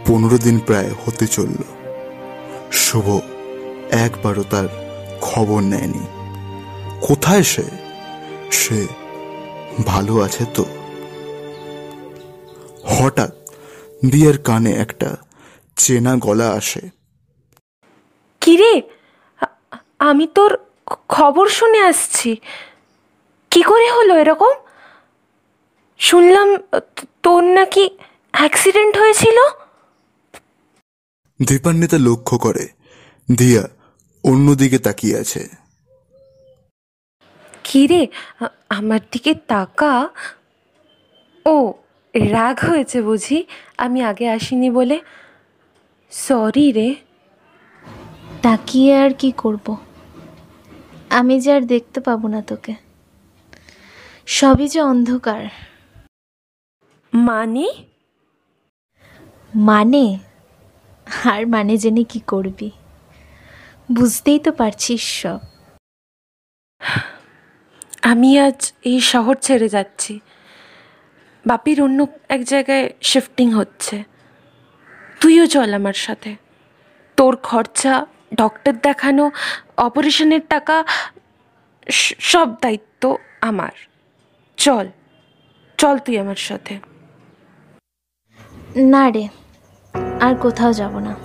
পনেরো দিন প্রায় হতে চলল। শুভ একবারও তার খবর নেয়নি। কোথায় সে? সে ভালো আছে তো? হঠাৎ দিয়ার কানে একটা চেনা গলা আসে। কিরে? আমি তোর খবর শুনে আসছি। কি করে হলো এরকম? শুনলাম তোর নাকি অ্যাক্সিডেন্ট হয়েছিল? দীপান্বিতা লক্ষ্য করে। দিয়া অন্যদিকে তাকিয়ে আছে। কিরে আমার দিকে তাকা? ও রাগ হয়েছে বুঝি আমি আগে আসিনি বলে। সরি রে। তাকিয়ে আর কি করব? আমি যে আর দেখতে পাবো না তোকে। সবই যে অন্ধকার। মানে? মানে? আর মানে জেনে কি করবি? বুঝতেই তো পারছিস সব। আমি আজ এই শহর ছেড়ে যাচ্ছি। বাপির অন্য এক জায়গায় শিফটিং হচ্ছে। তুইও চল আমার সাথে। তোর খরচা ডক্টর দেখানো অপারেশনের টাকা সব দায়িত্ব আমার। চল চল তুই আমার সাথে। না রে আর কোথাও যাব না।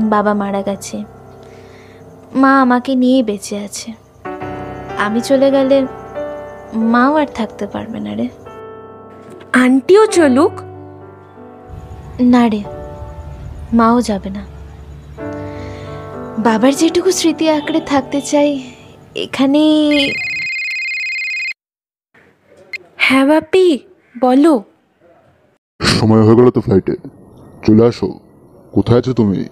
বাবা মারা গেছে। মা আমাকে নিয়েই বেঁচে আছে। আমি চলে গেলে মাও আর থাকতে পারবে না রে। আন্টিও চলুক। না রে মাও যাবে না। বাবার যেটুকু স্মৃতি আঁকড়ে থাকতে চাই এখানে হ্যাঁ বাপি বলো। সময় হয়ে গেল তো ফ্লাইটে চলে আসো। কোথায় আছো তুমি?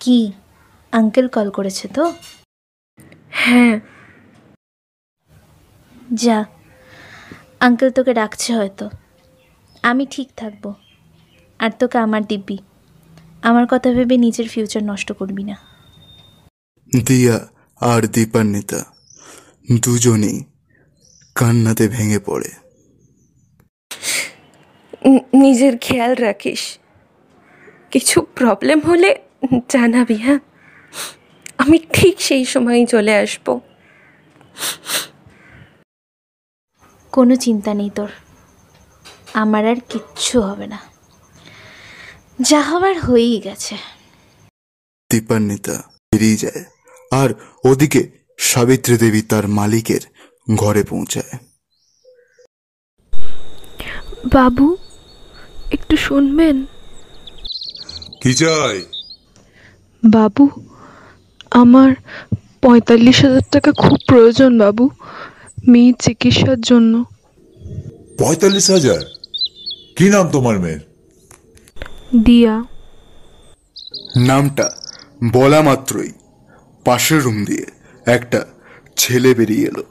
কি? আঙ্কেল কল করেছে তো? হ্যাঁ। যা। আঙ্কেল তোকে ডাকছে হয়তো। আমি ঠিক থাকব। আর তোকে আমার দিব্যি। আমার কথা ভেবে নিজের ফিউচার নষ্ট করবি না। দিয়া আর দীপান্বিতা দুজনেই কান্নাতে ভেঙে পড়ে। নিজের খেয়াল রাখিস। কিছু প্রবলেম হলে জানাবি হ্যাঁ? আমি ঠিক সেই সময়ই চলে আসব। কোনো চিন্তা নেই তোর। আমার আর কিচ্ছু হবে না। যা হবার হয়েই গেছে। দীপান্বিতা বেরিয়ে যায় আর ওদিকে সাবিত্রী দেবী তার মালিকের ঘরে পৌঁছায়। বাবু একটু শুনবেন? কি চাই? বাবু আমার পঁয়তাল্লিশ হাজার টাকা খুব প্রয়োজন বাবু। মেয়ের চিকিৎসার জন্য। পঁয়তাল্লিশ হাজার? কি নাম তোমার মেয়ের? দিয়া। নামটা বলা মাত্রই পাশের রুম দিয়ে একটা ছেলে বেরিয়ে এলো।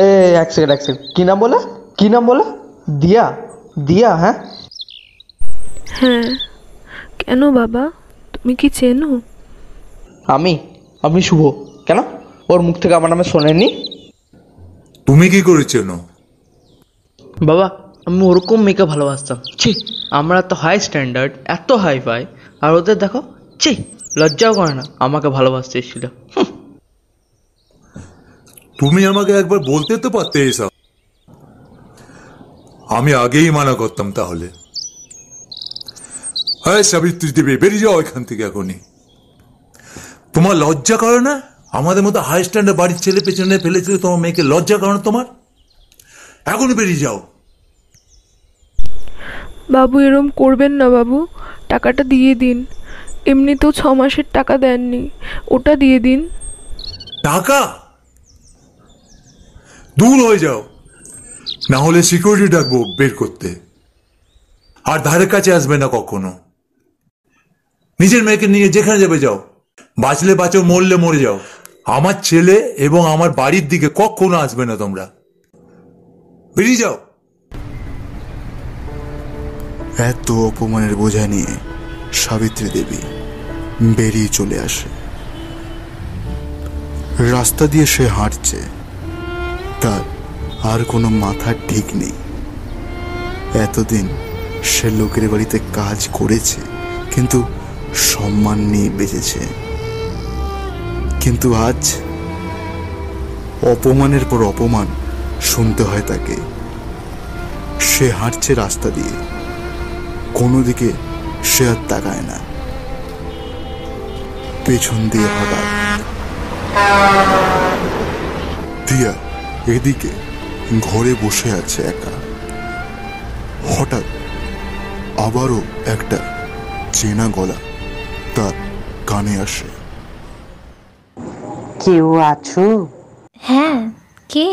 এ এক সেকেন্ড এক সেকেন্ড কি নাম বলে? কি নাম বলে? দিয়া? দিয়া হ্যাঁ? হ্যাঁ। কেন বাবা? তুমি কি চেনো? আমি? আমি শুভ। কেন? ওর মুখ থেকে আমার নামে শোনেনি তুমি কি করেছেন বাবা আমি ওরকম মেয়েকে ভালোবাসতাম। ছি আমরা এত হাই স্ট্যান্ডার্ড এত হাই ফাই আর ওদের দেখো ছি লজ্জাও করে না আমাকে ভালোবাসতে এসেছিল। তুমি আমাকে একবার বলতে তো পারতে এসব। আমি আগেই মানা করতাম তাহলে। হ্যাঁ সাবিত্রী দেবে বেরিয়ে যাও এখান থেকে এখনই। তোমার লজ্জা করে না? আমাদের মতো হাই স্ট্যান্ডার্ড বাড়ির ছেলে পেছনে ফেলেছে তোমার মেয়েকে লজ্জা করে না তোমার? এখনই বেরিয়ে যাও। বাবু এরম করবেন না বাবু। টাকাটা দিয়ে দিন। এমনিতেও ছ মাসের টাকা দেননি। ওটা দিয়ে দিন। টাকা? দূর হয়ে যাও। না হলে সিকিউরিটি ডাকবো বের করতে। আর ধারের কাছে আসবে না কখনো। নিজের মেয়েকে নিয়ে যেখানে যাবে যাও। বাঁচলে বাঁচো, মরলে মরে যাও। আমার ছেলে এবং আমার বাড়ির দিকে কখনো আসবে না তোমরা। বেরিয়ে যাও। এত অপমানের বোঝা নিয়ে সাবিত্রী দেবী বেরিয়ে চলে আসে। রাস্তা দিয়ে সে হাঁটছে। তার আর কোনো মাথার ঠিক নেই। এতদিন সে লোকের বাড়িতে কাজ করেছে, কিন্তু সম্মান নিয়ে বেঁচেছে। কিন্তু আজ অপমানের পর অপমান শুনতে হয় তাকে। সে হাঁটছে রাস্তা দিয়ে। কোনো দিকে সে আর তাকায় না। পেছন দিয়ে হঠাৎ দিয়া এদিকে ঘরে বসে আছে একা। হঠাৎ আবারও একটা চেনা গলা তার কানে আসে। কেউ আছো? হ্যাঁ কে?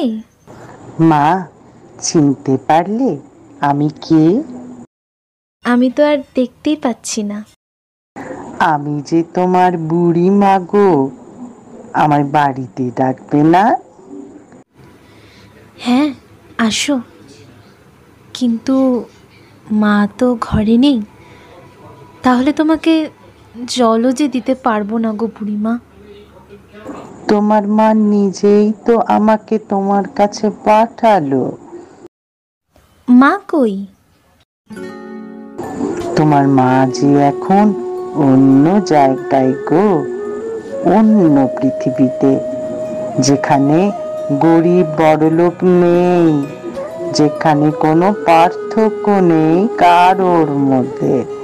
মা চিনতে পারলে আমি কে? আমি তো আর দেখতেই পাচ্ছি না। আমি যে তোমার বুড়ি মা গো আমার বাড়িতে ডাকবে না? হ্যাঁ আসো। কিন্তু মা তো ঘরে নেই। তাহলে তোমাকে জলও যে দিতে পারব না গো বুড়িমা। তোমার মা নিজেই তো আমাকে তোমার কাছে পাঠালো। মা কই? তোমার মা যে এখন অন্য জায়গায় গো অন্য পৃথিবীতে যেখানে গরিব বড়লোক নেই যেখানে কোনো পার্থক্য নেই কারোর মধ্যে।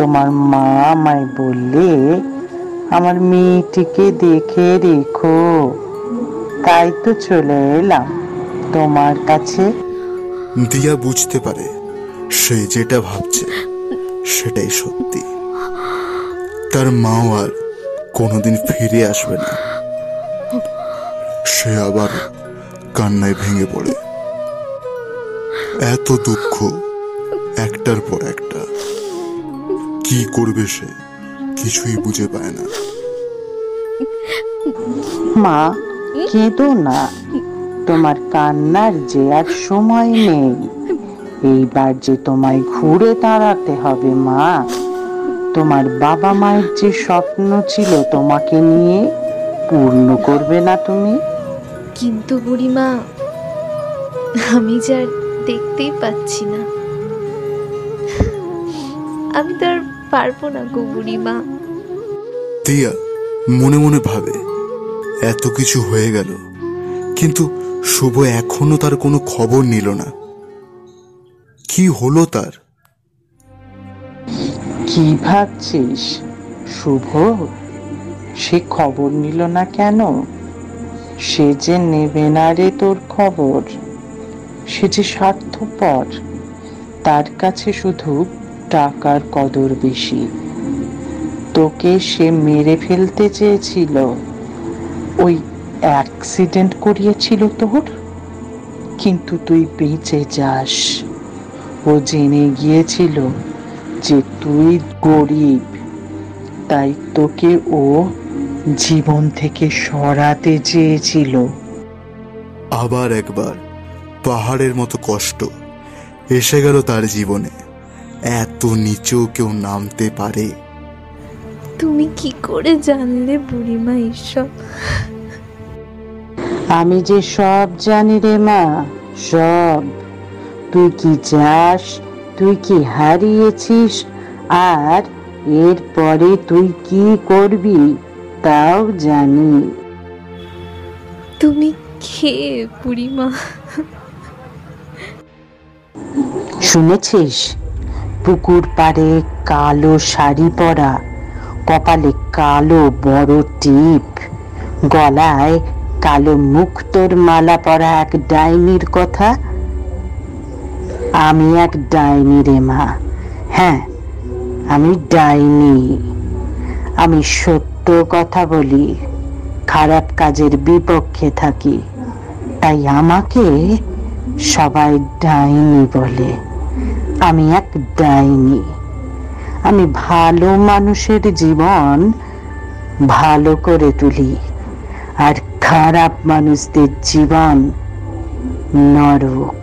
তোমার মা আমায় বললে, আমার মেয়েটিকে দেখে রেখো। তাই তো চলে এলাম তোমার কাছে। দিয়া বুঝতে পারে সে যেটা ভাবছে, সেটাই সত্যি। তার মাও আর কোনোদিন ফিরে আসবে না। সে আবার কান্নায় ভেঙে পড়ে। এত দুঃখ একটার পর একটা। কি করবে সে? কিছুই বুঝে পায় না। মা কেঁদো না। তোমার কান্নার যে আর সময় নেই। এইবার যে তোমায় ঘুরে দাঁড়াতে হবে মা তোমার বাবা মায়ের যে স্বপ্ন ছিল তোমাকে নিয়ে পূর্ণ করবে না তুমি। কিন্তু বুড়িমা আমি যে আর দেখতেই পাচ্ছি না। আমি তো আর পারব না গো বুড়িমা। দিয়া মনে মনে ভাবে এত কিছু হয়ে গেল কিন্তু শুভ এখনও তার কোনো খবর নিল না। কি হলো তার? কি ভাবছিস শুভ? সে খবর নিল না কেন? সে যে নেবে না রে তোর খবর সে যে স্বার্থপর তার কাছে শুধু টাকার কদর বেশি। তোকে সে মেরে ফেলতে চেয়েছিল। ওই অ্যাক্সিডেন্ট করিয়েছিল তোর? কিন্তু তুই বেঁচে যাস। ও জেনে গিয়েছিল যে তুই গরিব। তাই তোকে ও জীবন থেকে সরাতে চেয়েছিল। আবার একবার পাহাড়ের মতো কষ্ট এসে গেল তার জীবনে। এত নিচেও কেউ নামতে পারে। তুমি কি করে জানলে বুড়িমা ঈশ্বর আমি যে সব জানি রে মা সব। তুই কি চাস তুই কি হারিয়েছিস আর এরপরে তুই কি করবি তাও জানি। তুমি কে বুড়িমা? শুনেছিস? পুকুর পাড়ে কালো শাড়ি পরা, কপালে কালো বড় টিপ, গলায় কালো মুক্তোর মালা পরা এক ডাইনির কথা? আমি এক ডাইনি রে মা। হ্যাঁ আমি ডাইনি। আমি সত্য কথা বলি, খারাপ কাজের বিপক্ষে থাকি। তাই আমাকে সবাই ডাইনি বলে। আমি এক ডাইনি। আমি ভালো মানুষের জীবন ভালো করে তুলি, আর খারাপ মানুষদের জীবন নরক।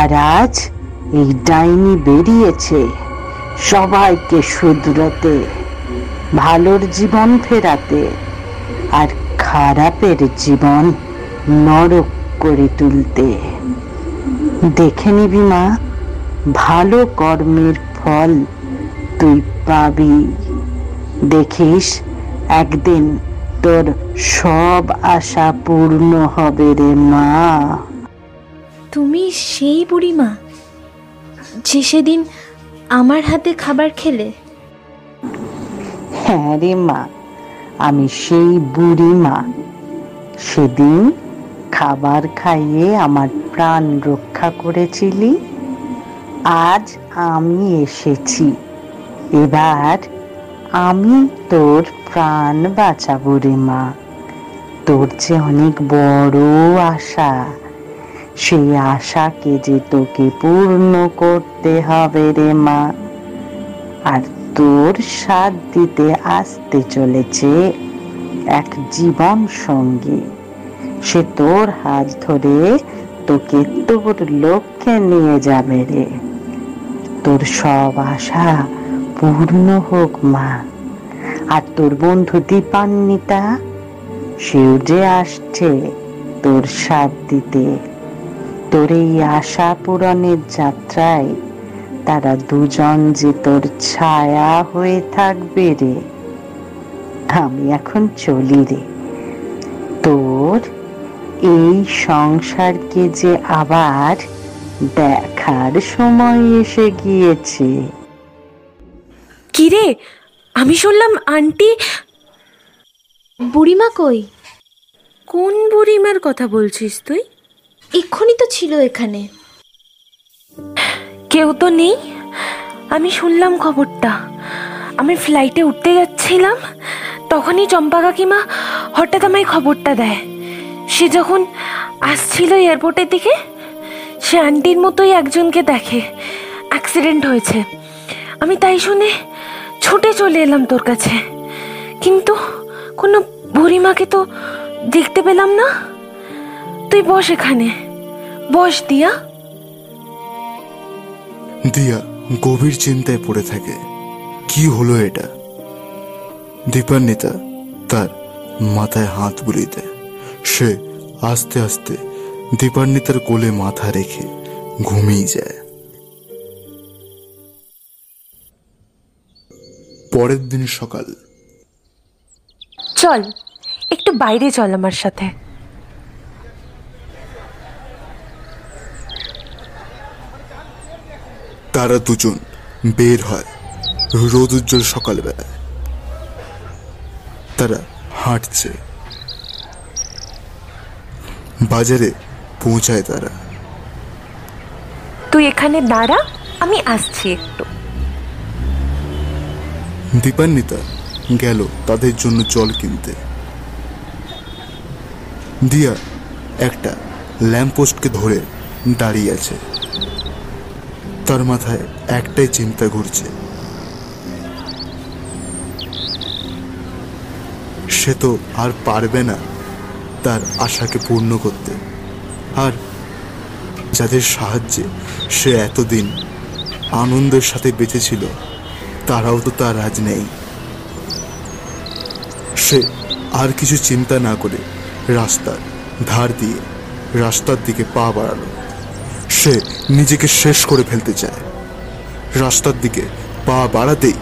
আর আজ এই ডাইনি বেরিয়েছে সবাইকে শুধরাতে, ভালোর জীবন ফেরাতে, আর খারাপের জীবন নরক করে তুলতে। দেখে নিবি মা ভালো কর্মের ফল তুই পাবি। দেখিস একদিন তোর সব আশা পূর্ণ হবে রে মা। তুমি সেই বুড়িমা যে সেদিন আমার হাতে খাবার খেলে? হ্যাঁ রে মা আমি সেই বুড়ি মা। সেদিন খাবার খাইয়ে আমার প্রাণ রক্ষা করেছিলি। আজ আমি এসেছি। এবার আমি তোর প্রাণ বাঁচাবো রে মা। তোর যে অনেক বড় আশা, সেই আশাকে যে তোকে পূর্ণ করতে হবে রে মা। আর তোর সাথ দিতে আসতে চলেছে এক জীবন সঙ্গী। সে তোর হাত ধরে তোকে তোর লক্ষ্যে নিয়ে যাবে রে। তোর সব আশা পূর্ণ হোক, মা। আর তোর বন্ধু দীপান্বিতা, সেও যে আসছে তোর সাথ দিতে। তোর এই আশা পূরণের যাত্রায় তারা দুজন যে তোর ছায়া হয়ে থাকবে রে, আমি এখন চলি রে। তোর এই সংসারকে যে আবার দেখার সময় এসে গিয়েছে। কিরে আমি শুনলাম আন্টি বুড়িমা কই? কোন বুড়িমার কথা বলছিস তুই? এক্ষুনি তো ছিল এখানে। কেউ তো নেই। আমি শুনলাম খবরটা। আমি ফ্লাইটে উঠতে যাচ্ছিলাম তখনই চম্পা কাকিমা হঠাৎ আমায় খবরটা দেয়। সে যখন আসছিল এয়ারপোর্টের দিকে সে আন্টির মতোই একজনকে দেখে। অ্যাক্সিডেন্ট হয়েছে। আমি তাই শুনে ছুটে চলে এলাম তোর কাছে। কিন্তু কোনো বুড়িমাকে তো দেখতে পেলাম না। তুই বস এখানে। বস, দিয়া। দিয়া গভীর চিন্তায় পড়ে থাকে। কি হলো এটা? দীপান্বিতা তার মাথায় হাত বুলিয়ে দেয়। সে আস্তে আস্তে দীপান্বিতার কোলে মাথা রেখে ঘুমিয়ে যায়। পরের দিন সকাল। চল একটু বাইরে চল আমার সাথে। তারা দুজন বের হয় রোদ উজ্জ্বল সকালবেলায়। তারা হাঁটছে। বাজারে পৌঁছায় তারা। তুই এখানে দাঁড়া আমি আসছি একটু। দীপান্বিতা গেল তাদের জন্য জল কিনতে। দিয়া একটা ল্যাম্পপোস্টকে ধরে দাঁড়িয়ে আছে। তার মাথায় একটাই চিন্তা ঘুরছে। সে তো আর পারবে না তার আশাকে পূর্ণ করতে। আর যাদের সাহায্যে সে এতদিন আনন্দের সাথে বেঁচেছিল, তারাও তো তার আজ নেই। সে আর কিছু চিন্তা না করে রাস্তার ধার দিয়ে রাস্তার দিকে পা বাড়ালো। সে নিজেকে শেষ করে ফেলতে চায়। রাস্তার দিকে পা বাড়াতেই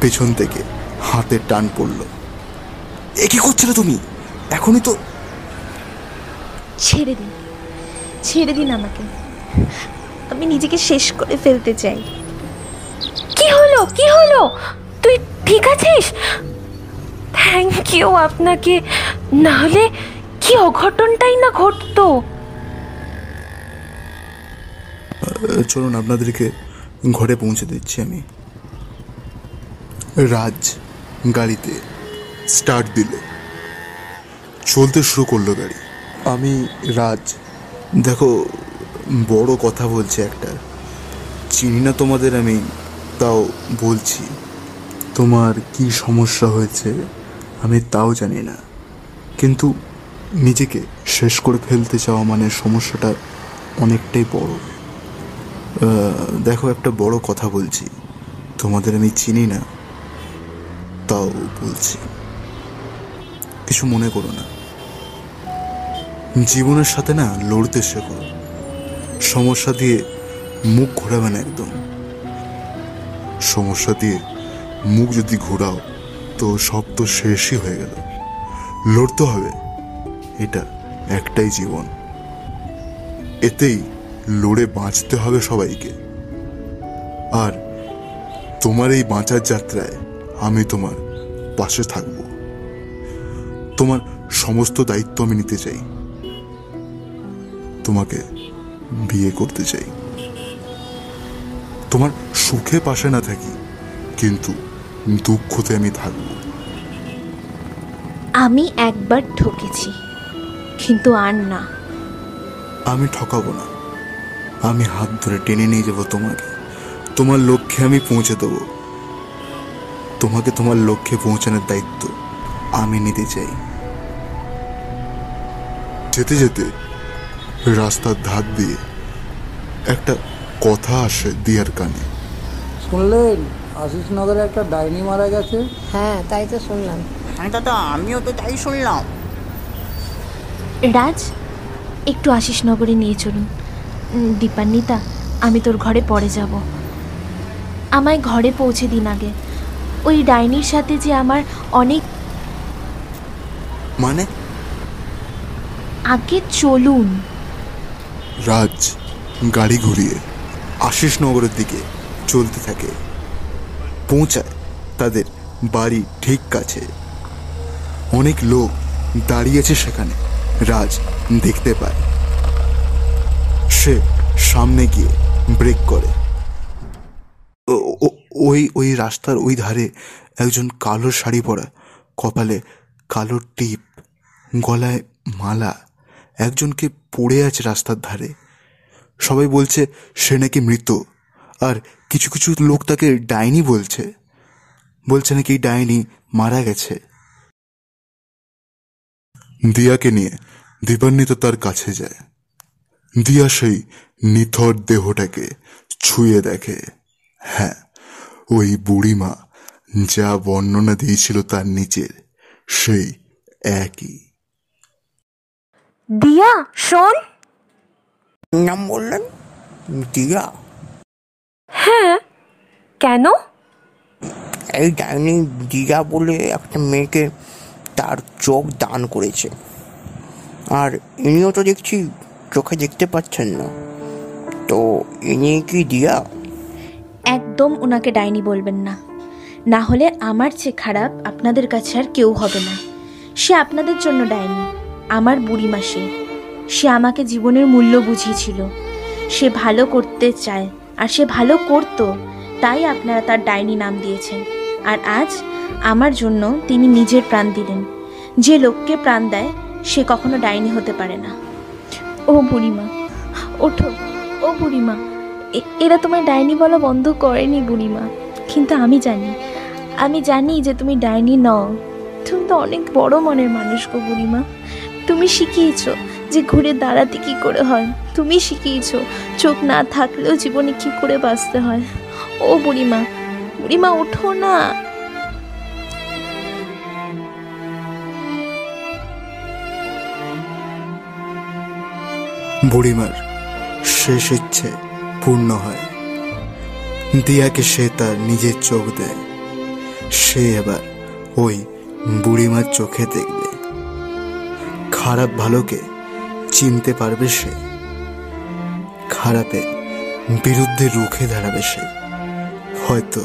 পেছন থেকে হাতের টান পড়ল। এ কি করছিলে তুমি? এখনই তো ছেড়ে দিন। ছেড়ে দিন আমাকে। আমি নিজেকে শেষ করে ফেলতে চাই। কি হলো? কি হলো? তুই ঠিক আছিস? থ্যাংক ইউ আপনাকে। না হলে কি অঘটনটাই না ঘটতো? চলুন আপনাদেরকে ঘরে পৌঁছে দিচ্ছি আমি। রাজ গাড়িতে স্টার্ট দিল। চলতে শুরু করল গাড়ি। আমি রাজ দেখো, বড় কথা বলছে একটা। চিনি না তোমাদের আমি, তাও বলছি। তোমার কি সমস্যা হয়েছে আমি তাও জানি না। কিন্তু নিজেকে শেষ করে ফেলতে চাওয়া মানে সমস্যাটা অনেকটাই বড়। দেখো, একটা বড় কথা বলছি। তোমাদের আমি চিনি না, তাও বলছি। কিছু মনে করো না। জীবনের সাথে না লড়তে শেখো। সমস্যা দিয়ে মুখ ঘোরাবে না একদম। সমস্যা দিয়ে মুখ যদি ঘোরাও, তো সব তো শেষই হয়ে গেল। লড়তে হবে, এটা একটাই জীবন। এতেই লড়ে বাঁচতে হবে সবাইকে। আর তোমার এই বাঁচার যাত্রায় আমি তোমার পাশে থাকব। তোমার সমস্ত দায়িত্ব আমি নিতে চাই। তোমাকে বিয়ে করতে চাই। তোমার সুখে পাশে না থাকি কিন্তু দুঃখতে আমি থাকব। আমি একবার ঠকেছি কিন্তু আর না। আমি ঠকাবো না। আমি হাত ধরে টেনে নিয়ে যাব তোমাকে। তোমার লক্ষ্যে আমি পৌঁছে দেবো। তোমাকে তোমার লক্ষ্যে পৌঁছানোর দায়িত্ব আমি নিতে চাই। যেতে যেতে রাস্তার ধার দিয়ে একটা কথা আসে দিয়ার কানে। শুনলেন? আশিস নগরে একটা ডাইনি মারা গেছে? হ্যাঁ তাই তো শুনলাম। হ্যাঁ দাদা আমিও তো তাই শুনলাম। রাজ একটু আশিস নগরে নিয়ে চলুন। দীপান্বিতা আমি তোর ঘরে পরে যাব। আমায় ঘরে পৌঁছে দিন আগে। ওই ডাইনির সাথে যে আমার অনেক মানে? আগে চলুন। রাজ গাড়ি ঘুরিয়ে আশিস নগরের দিকে চলতে থাকে, পৌঁছায় তাদের বাড়ি ঠিক কাছে। অনেক লোক দাঁড়িয়েছে সেখানে, রাজ দেখতে পায়। সে সামনে গিয়ে ব্রেক করে। ওই ওই রাস্তার ওই ধারে একজন কালো শাড়ি পরা কপালে কালো টিপ, গলায় মালা একজনকে পড়ে আছে রাস্তার ধারে। সবাই বলছে, সে নাকি মৃত। আর কিছু কিছু লোক তাকে ডাইনি বলছে। বলছে নাকি ডাইনি মারা গেছে। দিয়াকে নিয়ে দীপান্বিত তার কাছে যায়। দিয়া সেই নিথর দেহটাকে ছুঁয়ে দেখে। হ্যাঁ ওই বুড়িমা যা বর্ণনা দিয়েছিল তার নিচের, সেই একই। দিয়া শোন। নাম বললেন? দিয়া। হ্যাঁ। কেন? এই ডাইনি দিয়া বলে একটা মেয়েকে তার চোখ দান করেছে। আর ইনিও তো দেখছি চোখে দেখতে পাচ্ছেন না। তো ইনি কি দিয়া? একদম ওনাকে ডাইনি বলবেন না। না হলে আমার চেয়ে খারাপ আপনাদের কাছে আর কেউ হবে না। সে আপনাদের জন্য ডাইনি। আমার বুড়িমা সে। সে আমাকে জীবনের মূল্য বুঝিয়েছিল। সে ভালো করতে চায় আর সে ভালো করতো, তাই আপনারা তার ডাইনি নাম দিয়েছেন। আর আজ আমার জন্য তিনি নিজের প্রাণ দিলেন। যে লোককে প্রাণ দেয়, সে কখনো ডাইনি হতে পারে না। ও বুড়িমা, ওঠো, ও বুড়িমা। এরা তোমায় ডাইনি বলা বন্ধ করেনি বুড়িমা। কিন্তু আমি জানি আমি জানি যে তুমি ডাইনি নও। তুমি তো অনেক বড় মনের মানুষ গো বুড়িমা। তুমি শিখিয়েছো যে ঘুরে দাঁড়াতে কি করে হয়। তুমি শিখিয়েছো চোখ না থাকলেও জীবনে কি করে বাঁচতে হয়। ও বুড়িমা বুড়িমা ওঠো না। বুড়িমার শেষ ইচ্ছে পূর্ণ হয়। দিয়াকে সে তার নিজের চোখ দেয়। সে এবার ওই বুড়িমার চোখে দেখবে। খারাপ ভালোকে চিনতে পারবে সে। খারাপের বিরুদ্ধে রুখে দাঁড়াবে সে। হয়তো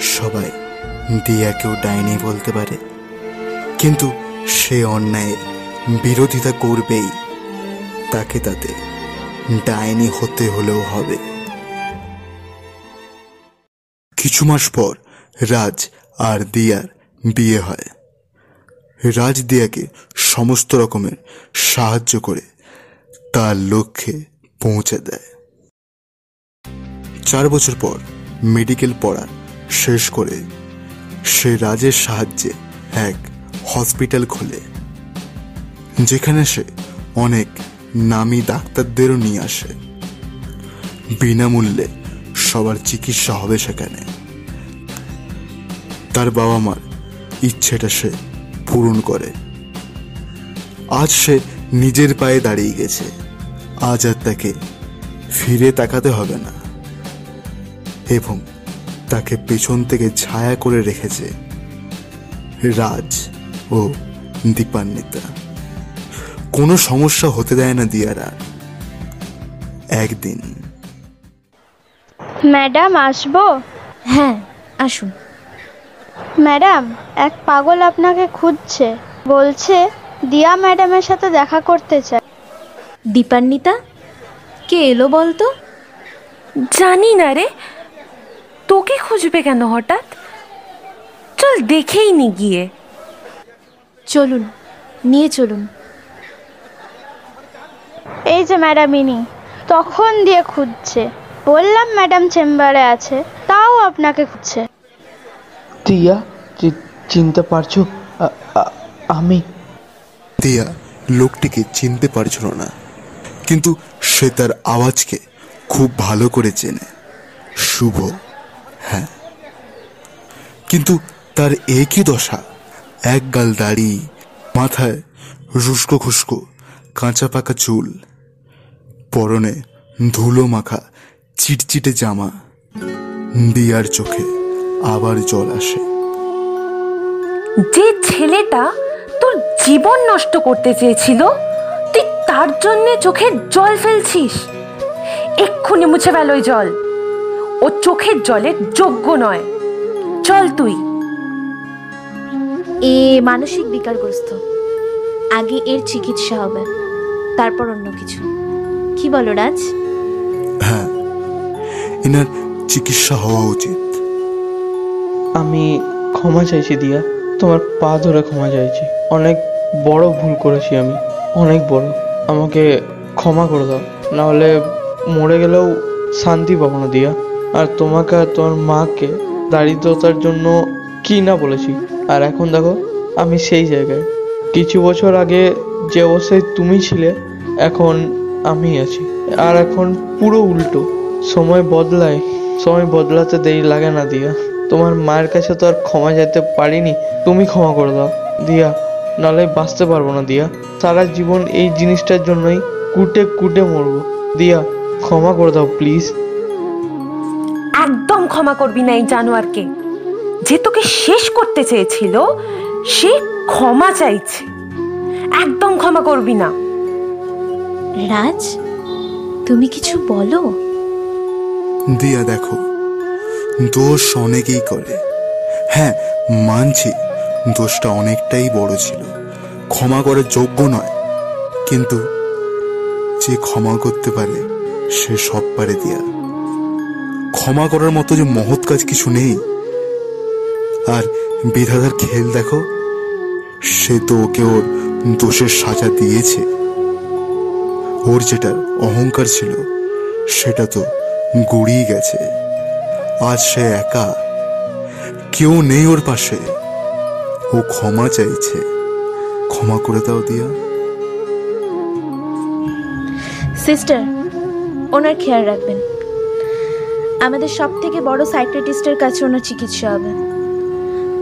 সবাই দিয়াকেও ডাইনি বলতে পারে। কিন্তু সে অন্যায়ের বিরোধিতা করবেই। তাকে তাতে ডাইনি হতে হলেও হবে। কিছু মাস পর রাজ আর দিয়ার বিয়ে হয়। রাজ দিয়াকে সমস্ত রকমের সাহায্য করে তার লক্ষ্যে পৌঁছে দেয়। চার বছর পর মেডিকেল পড়া শেষ করে সে রাজের সাহায্যে এক হসপিটাল খোলে, যেখানে সে অনেক নামি ডাক্তারদেরও নিয়ে আসে। বিনামূল্যে সবার চিকিৎসা হবে সেখানে। তার বাবা মার ইচ্ছেটা সে পূরণ করে। আজ সে নিজের পায়ে দাঁড়িয়ে গেছে। আজ আর তাকে ফিরে তাকাতে হবে না। এবং তাকে পেছন থেকে ছায়া করে রেখেছে রাজ ও দীপান্বিতা। কোনো সমস্যা হতে দেয় না দিয়ারা। একদিন। ম্যাডাম আসব? হ্যাঁ আসুন। ম্যাডাম এক পাগল আপনাকে খুঁজছে। বলছে দিয়া ম্যাডামের সাথে দেখা করতে চায় দীপান্বিতা কে এলো বলতো? জানি না রে। তোকে খুঁজবে কেন হঠাৎ? চল দেখেই নি গিয়ে। চলুন নিয়ে চলুন। এই যে ম্যাডাম ইনি তখন দিয়ে খুঁজছে। বললাম ম্যাডাম চেম্বারে আছে তাও আপনাকে খুঁজছে। দিয়া চিনতে পারছ আমি। দিয়া লোকটিকে চিনতে পারছিল না। কিন্তু সে তার আওয়াজকে খুব ভালো করে চেনে। শুভ হ্যাঁ। কিন্তু তার একই দশা, এক গাল দাড়ি, মাথায় রুস্কো খুস্কো, কাঁচা পাকা চুল, পরনে ধুলো মাখা, চিটচিটে জামা, দিয়ার চোখে। আবার জল আসে। যে ছেলেটা তোর জীবন নষ্ট করতে চেয়েছিল তুই তার জন্য চোখে জল ফেলছিস। এক্ষুনি মুছে ফেল ওই জল। ও চোখের জলের যোগ্য নয়। চল তুই। এ মানসিক বিকারগ্রস্ত। আগে এর চিকিৎসা হবে তারপর অন্য কিছু। কি বলো রাজ? হ্যাঁ এনার চিকিৎসা হওয়া উচিত। আমি ক্ষমা চাইছি দিয়া। তোমার পা ধরে ক্ষমা চাইছি। অনেক বড় ভুল করেছি আমি। অনেক বড়। আমাকে ক্ষমা করে দাও। নাহলে মরে গেলেও শান্তি পাবো না দিয়া। আর তোমাকে আর তোমার মাকে দারিদ্রতার জন্য কি না বলেছি। আর এখন দেখো, আমি সেই জায়গায়। কিছু বছর আগে যে অবস্থায় তুমি ছিলে, এখন আমি আছি। আর এখন পুরো উল্টো। সময় বদলায়। সময় বদলাতে দেরি লাগে না দিয়া। তোমার মায়ের কাছে তো আর ক্ষমা যেতে পারিনি তুমি ক্ষমা করে দাও। দিয়া নাহলে বাঁচতে পারব না দিয়া। সারা জীবন এই জিনিসটার জন্যই কুটে কুটে মরবো। দিয়া ক্ষমা করে দাও প্লিজ একদম ক্ষমা করবি না এই জানোয়ারকে। যে তোকে শেষ করতে চেয়েছিল সে ক্ষমা চাইছে। একদম ক্ষমা করবি না। রাজ তুমি কিছু বলো? দিয়া দেখো। দোষ অনেকেই করে। হ্যাঁ মানছি, দোষটা অনেকটাই বড় ছিল। ক্ষমা করার যোগ্য নয়, কিন্তু যে ক্ষমা করতে পারে, সে সব পারে দিয়া। ক্ষমা করার মতো যে মহৎ কাজ কিছু নেই। আর বিধাতার খেল দেখো, সে তো ওকে ওর দোষের সাজা দিয়েছে। ওর যেটা অহংকার ছিল, সেটা তো গুড়িয়ে গেছে। আজ সে একা। কেউ নেই ওর পাশে। ও ক্ষমা চাইছে। ক্ষমা করে দাও দিয়া। সিস্টার ওনার খেয়াল রাখবেন। আমাদের সব থেকে বড় সাইক্রেটিস্টের কাছে ওনার চিকিৎসা হবে।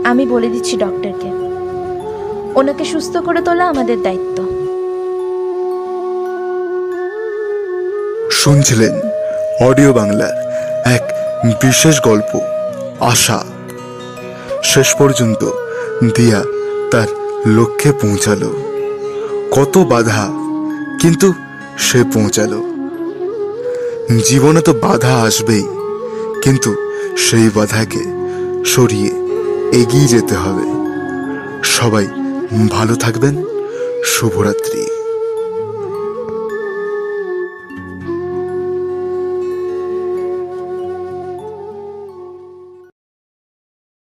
আমি বলে দিচ্ছি ডক্টরকে। ওনাকে সুস্থ করে তোলা আমাদের দায়িত্ব। শুনছিলেন অডিও বাংলার বিশেষ গল্প, আশা। শেষ পর্যন্ত দিয়া তার লক্ষ্যে পৌঁছালো। কত বাধা, কিন্তু সে পৌঁছালো। জীবনে তো বাধা আসবেই, কিন্তু সেই বাধাকে সরিয়ে এগিয়ে যেতে হবে। সবাই ভালো থাকবেন। শুভরাত্রি।